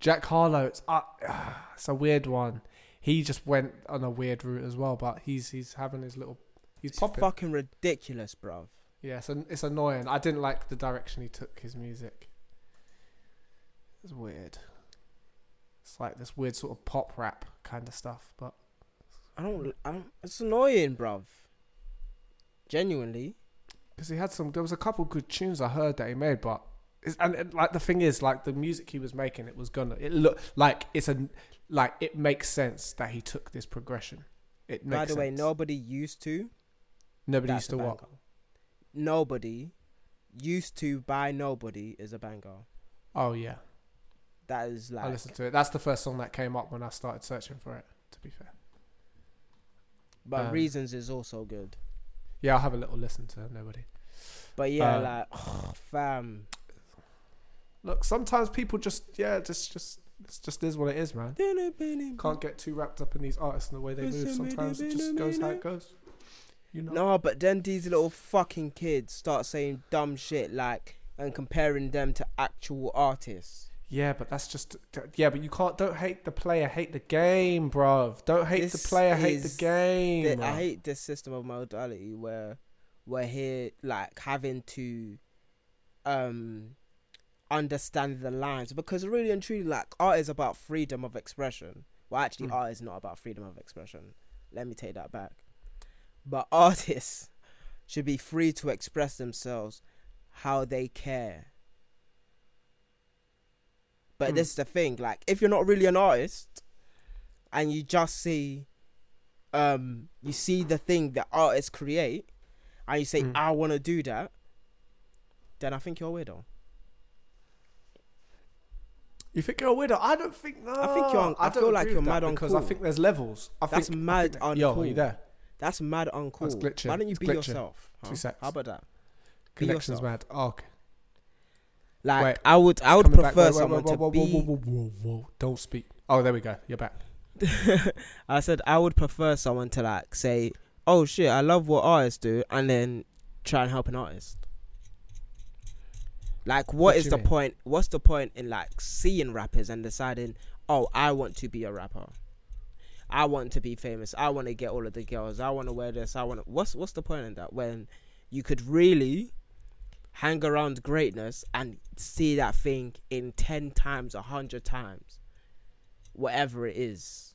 Jack Harlow. It's, uh, it's a weird one. He just went on a weird route as well, but he's he's having his little. He's It's popping. fucking ridiculous, bruv. Yeah, it's, an, it's annoying. I didn't like the direction he took his music. It's weird. It's like this weird sort of pop rap kind of stuff, but I don't. I don't. It's annoying, bruv. Genuinely. because he had some, there was a couple good tunes I heard that he made, but it's, and, and like the thing is, like the music he was making, it was gonna, it look like it's a, like it makes sense that he took this progression. It makes By the way, nobody used to. nobody used to what? Nobody used to by nobody is a banger. Oh yeah, That is like I listened to it. That's the first song that came up when I started searching for it. To be fair, But um, reasons is also good. yeah, I'll have a little listen to nobody. But yeah, um, like, fam. Look, sometimes people just yeah, just just it's just is what it is, man. Can't get too wrapped up in these artists and the way they move. Sometimes it just goes how it goes. You know. No, but then these little fucking kids start saying dumb shit like and comparing them to actual artists. Yeah, but that's just yeah. But you can't. Don't hate the player. Hate the game, bruv. Don't hate This the player. Hate the game. Th- I hate this system of modality where we're here like having to um understand the lines because really and truly like art is about freedom of expression. Well actually Mm. art is not about freedom of expression. Let me take that back. But artists should be free to express themselves how they care. But Mm. this is the thing, like if you're not really an artist and you just see um you see the thing that artists create and you say Mm. I want to do that, then I think you're a weirdo. You think you're a widow? I don't think. No, I think you're un- I don't feel like you're mad because I think there's levels. I That's think, I mad that- Yo, are you there? That's mad uncool. It's glitching. Why don't you It's be glitching. yourself? Two huh? secs. How about that? Connections mad. Oh, okay. Like Wait, I would, I would prefer Wait, wait, someone whoa, to be. Whoa, whoa, whoa, whoa, whoa. Don't speak. Oh, there we go. You're back. I said I would prefer someone to like say, "Oh shit, I love what artists do," and then try and help an artist. Like, What what is the mean? point? What's the point in like seeing rappers and deciding, "Oh, I want to be a rapper. I want to be famous. I want to get all of the girls. I want to wear this. I want to." What's what's the point in that when you could really hang around greatness and see that thing in ten times, a hundred times, whatever it is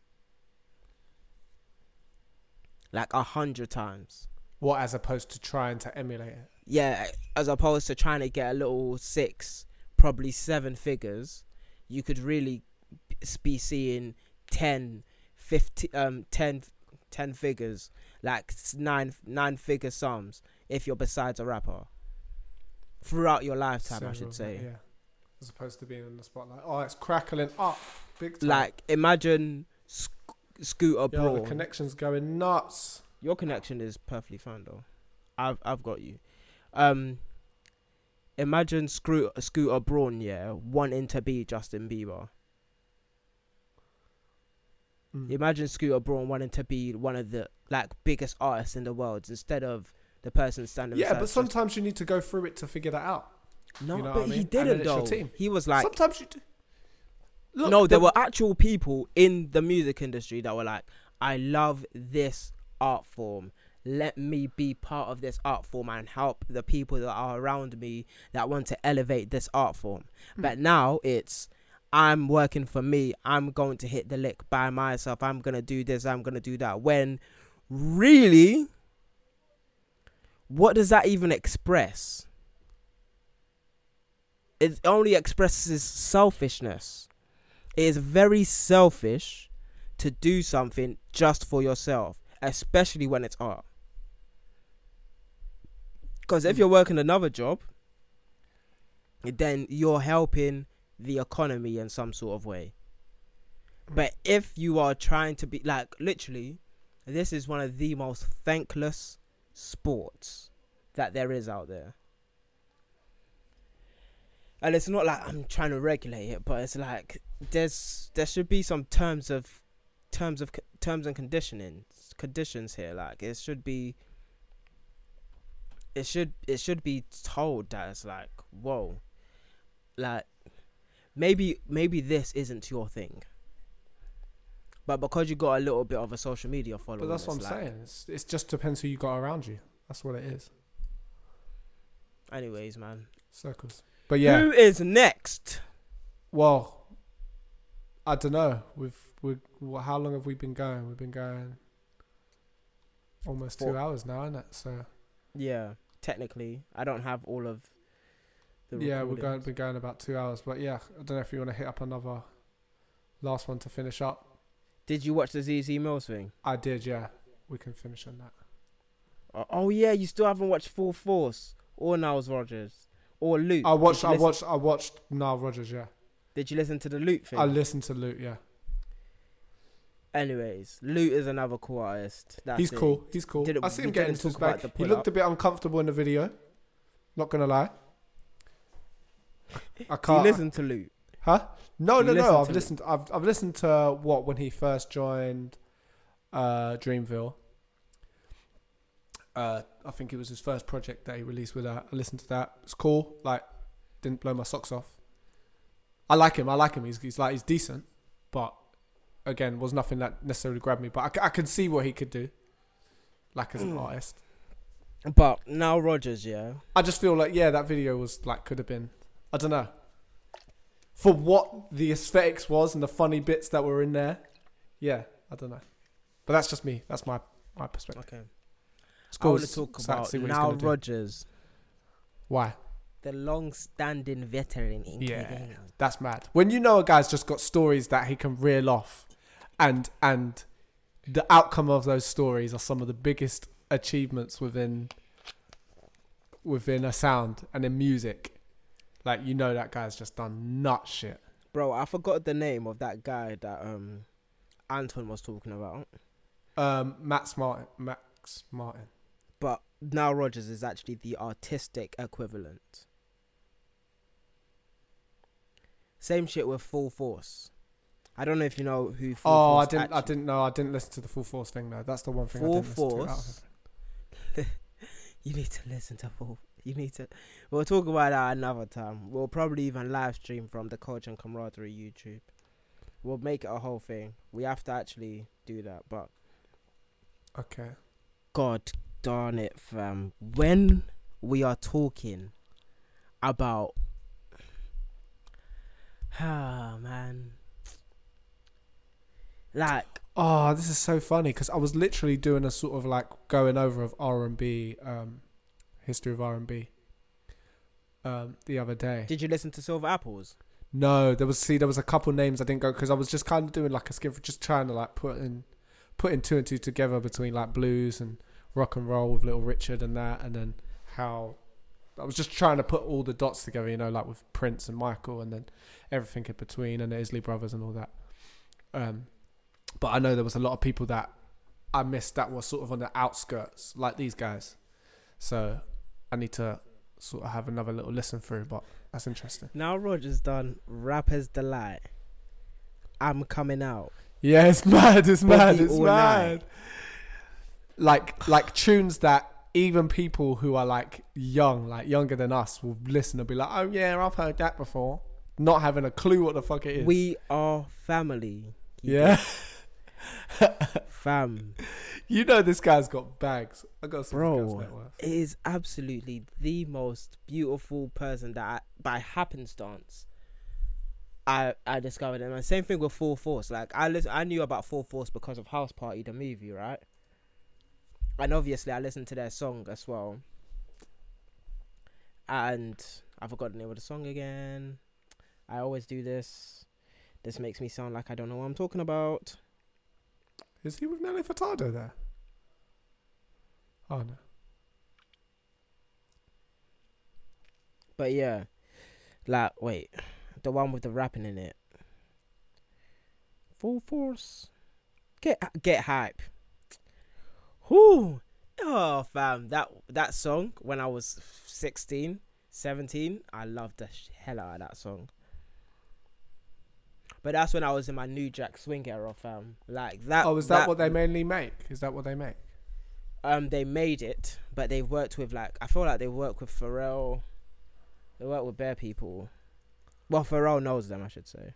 like a hundred times. What as opposed to trying to emulate it? Yeah, as opposed to trying to get a little six, probably seven figures, you could really be seeing 10, 50, um, 10, 10 figures, like nine, nine figure sums if you're besides a rapper. Throughout your lifetime, I should say. Yeah. As opposed to being in the spotlight. Oh, it's crackling up. Big time. Like, imagine Sc- Scooter Yo, Braun. the connection's going nuts. Your connection is perfectly fine though. I've I've got you. Um imagine Screw Scooter Braun, yeah, wanting to be Justin Bieber. Mm. Imagine Scooter Braun wanting to be one of the like biggest artists in the world instead of the person standing Yeah, but sometimes you need to go through it to figure that out. No, you know but I he mean? And didn't then it's your though. He was like sometimes you do. Look, No, there the- were actual people in the music industry that were like, I love this art form. Let me be part of this art form and help the people that are around me that want to elevate this art form. Hmm. But now it's I'm working for me. I'm going to hit the lick by myself. I'm going to do this. I'm going to do that. When really, what does that even express? It only expresses selfishness. It is very selfish to do something just for yourself, especially when it's art. Because if you're working another job, then you're helping the economy in some sort of way. But if you are trying to be like literally, this is one of the most thankless sports that there is out there. and it's not like I'm trying to regulate it, but it's like there's there should be some terms of terms of terms and conditioning conditions here. Like it should be. It should it should be told that it's like whoa, like maybe maybe this isn't your thing. But because you got a little bit of a social media following, But that's what I'm like- saying. It's, it's just depends who you got around you. That's what it is. Anyways, man. Circles. But yeah. Who is next? Well, I don't know. We've we well, how long have we been going? We've been going almost two hours now, isn't it? So Yeah, technically, I don't have all of. The yeah, we're going been going about two hours. But yeah, I don't know if you want to hit up another last one to finish up. Did you watch the ZZ Mills thing? I did, yeah. We can finish on that. Oh, oh yeah, you still haven't watched Full Force or Niles Rodgers or Luke. I watched. I listen- watched. I watched Nile Rodgers. Yeah, Did you listen to the Luke thing? I listened to Luke. Yeah, Anyways, Luke is another cool artist. That's he's it. cool. He's cool. Did it- I see him we getting didn't into his talk about bag. the He pull-up. looked a bit uncomfortable in the video. Not gonna lie. I Do you can't. listen to Luke? Huh? No, no, no. I've it? listened. I've I've listened to what when he first joined uh, Dreamville. Uh, I think it was his first project that he released with that. I listened to that. It's cool. Like, didn't blow my socks off. I like him. I like him. He's he's like he's decent, but again, was nothing that necessarily grabbed me. But I, I can see what he could do, like as an Mm. artist. But Nile Rodgers, yeah. I just feel like yeah, that video was like could have been. I don't know. For what the aesthetics was and the funny bits that were in there, yeah, I don't know. But that's just me. That's my my perspective. Okay. I want to talk about now. Rodgers, Why? the long-standing veteran in Yeah. That's mad. When you know a guy's just got stories that he can reel off, and and the outcome of those stories are some of the biggest achievements within within a sound and in music. Like you know that guy's just done nut shit. Bro, I forgot the name of that guy that um Anton was talking about. Um, Max Martin. Max Martin. But Nile Rodgers is actually the artistic equivalent. Same shit with Full Force. I don't know if you know who Full oh, I didn't. I didn't know. I didn't listen to the full force thing though. That's the one thing. I Full didn't listen to. Force. You need to listen to Full. You need to. We'll talk about that another time. We'll probably even live stream from the Culture and Camaraderie YouTube. We'll make it a whole thing. We have to actually do that, but Okay. God darn it, fam. When we are talking about. Ah, man. Like, Oh, this is so funny because I was literally doing a sort of like going over of R and B, um, history of R and B, um, the other day. did you listen to Silver Apples? No, there was see there was a couple names I didn't go because I was just kind of doing like a skip, just trying to like put in, putting two and two together between like blues and rock and roll with Little Richard and that, and then how I was just trying to put all the dots together, you know, like with Prince and Michael, and then everything in between, and the Isley Brothers and all that. Um, but I know there was a lot of people that I missed that were sort of on the outskirts, like these guys. So I need to sort of have another little listen through, but that's interesting. Nile Rodgers done Rapper's Delight. I'm coming out. Yeah, it's mad. It's mad. It's mad. night. Like like tunes that even people who are like young, like younger than us, will listen and be like, "Oh yeah, I've heard that before," not having a clue what the fuck it is. We are family. Yeah, Fam. you know this guy's got bags. I got some Bro. guy's net worth. It is absolutely the most beautiful person that I, by happenstance I I discovered him. And same thing with Full Force. Like I listen, I knew about Full Force because of House Party, the movie, right? And obviously I listened to their song as well. And I forgot the name of the song again. I always do this. This makes me sound like I don't know what I'm talking about. Is he with Nelly Furtado there? Oh no. But yeah, like wait, the one with the rapping in it. Full force. Get get hype. Whoo! Oh fam, that that song when I was 16, 17, I loved the hell out of that song. But that's when I was in my New Jack Swing era, fam. Like that. Oh, is that, what they mainly make? Is that what they make? Um, they made it, but they've worked with like I feel like they work with Pharrell. They work with Bear people. Well, Pharrell knows them, I should say.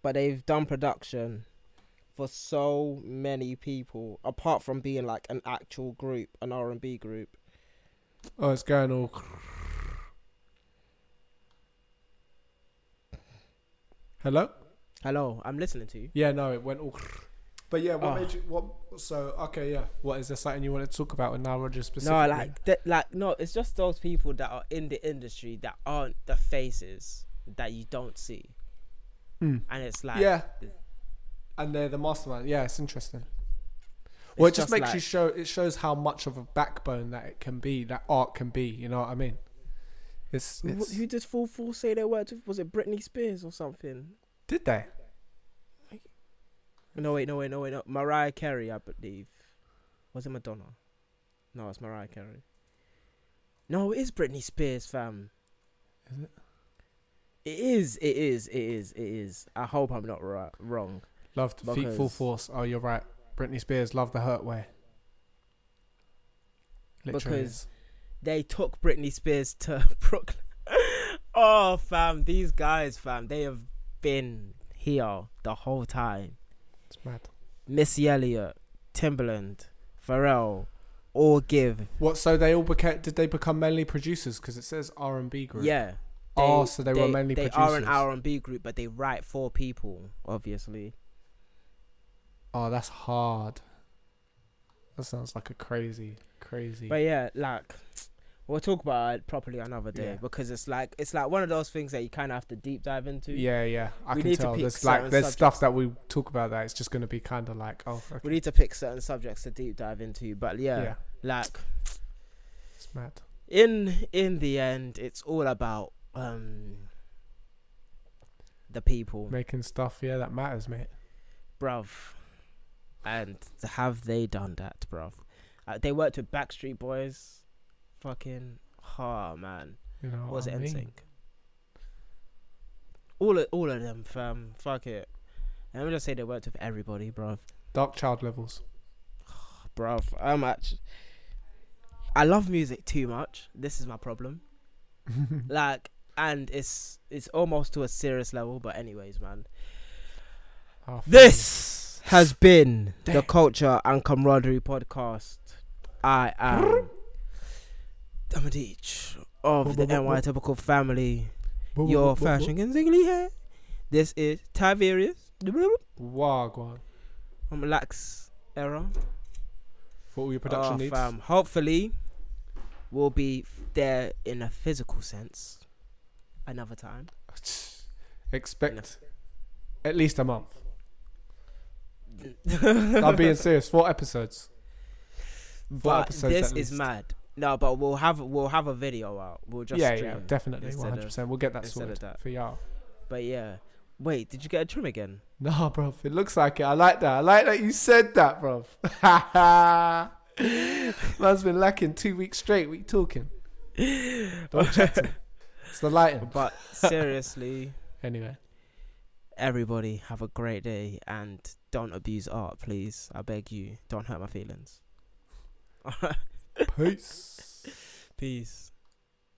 But they've done production for so many people, apart from being like an actual group, an R and B group. Oh, it's going all. Hello. Hello, I'm listening to you. Yeah, no, it went all. But yeah, what Oh. made you? What? So okay, yeah. What is there something you want to talk about with Nile Rodgers specifically? No, like th- like no, it's just those people that are in the industry that aren't the faces that you don't see, Mm. and it's like yeah. And they're the mastermind. Yeah, it's interesting. Well, it it's just makes you show. It shows how much of a backbone that it can be. That art can be. You know what I mean? It's. It's Who did Full Full say they worked with? Was it Britney Spears or something? did they? No wait, no wait, no wait, no. Mariah Carey, I believe. Was it Madonna? No, it's Mariah Carey. No, it is Britney Spears, fam. Is it? It is, it is, it is, it is. I hope I'm not right, wrong. Loved feet full force. Oh, you're right. Britney Spears Love the hurt way. Literally. Because they took Britney Spears to Brooklyn. oh, fam, these guys, fam, they have been here the whole time. it's mad. Missy Elliott, Timbaland, Pharrell, all give. What? So they all became? Did they become mainly producers? Because it says R and B group. Yeah. Oh, so they were mainly producers. They are an. R and B group, but they write for people, obviously. Oh, that's hard. That sounds like a crazy, crazy. But yeah, like we'll talk about it properly another day Yeah. because it's like it's like one of those things that you kind of have to deep dive into. yeah, yeah. I We can need to tell. pick There's like there's stuff subjects. that we talk about that it's just going to be kind of like oh okay. We need to pick certain subjects to deep dive into, but yeah, yeah. like It's mad. in in the end, it's all about um the people, Making stuff, yeah, that matters, mate. bruv. And have they done that, bruv? Uh, they worked with Backstreet Boys. Fucking, oh man. You know What was it? NSYNC? All of, all of them, fam. Fuck it. Let me just say they worked with everybody, bruv. Darkchild levels. Bruv, I'm actually. I love music too much. This is my problem. like, and it's it's almost to a serious level. But anyways, man, Oh, this has been the Culture and Camaraderie podcast. I am Damadich of the NY Typical Family. Your fashion consigliere eh? here. This is Tiberius Wagwan. from Lax Era. For all your production needs. fam. Hopefully, we'll be there in a physical sense another time. Expect at least a month. I'm being serious. Four episodes. but episodes this is mad. No, but we'll have we'll have a video out. We'll just yeah, stream. yeah, definitely, one hundred percent. We'll get that sorted that. for y'all. But yeah, wait, did you get a trim again? No, bro, it looks like it. I like that. I like that you said that, bro. Man's been lacking two weeks straight. You talking? Don't chat. It's the lighting. But seriously, Anyway, everybody have a great day and don't abuse art, please. I beg you. Don't hurt my feelings. peace. Peace.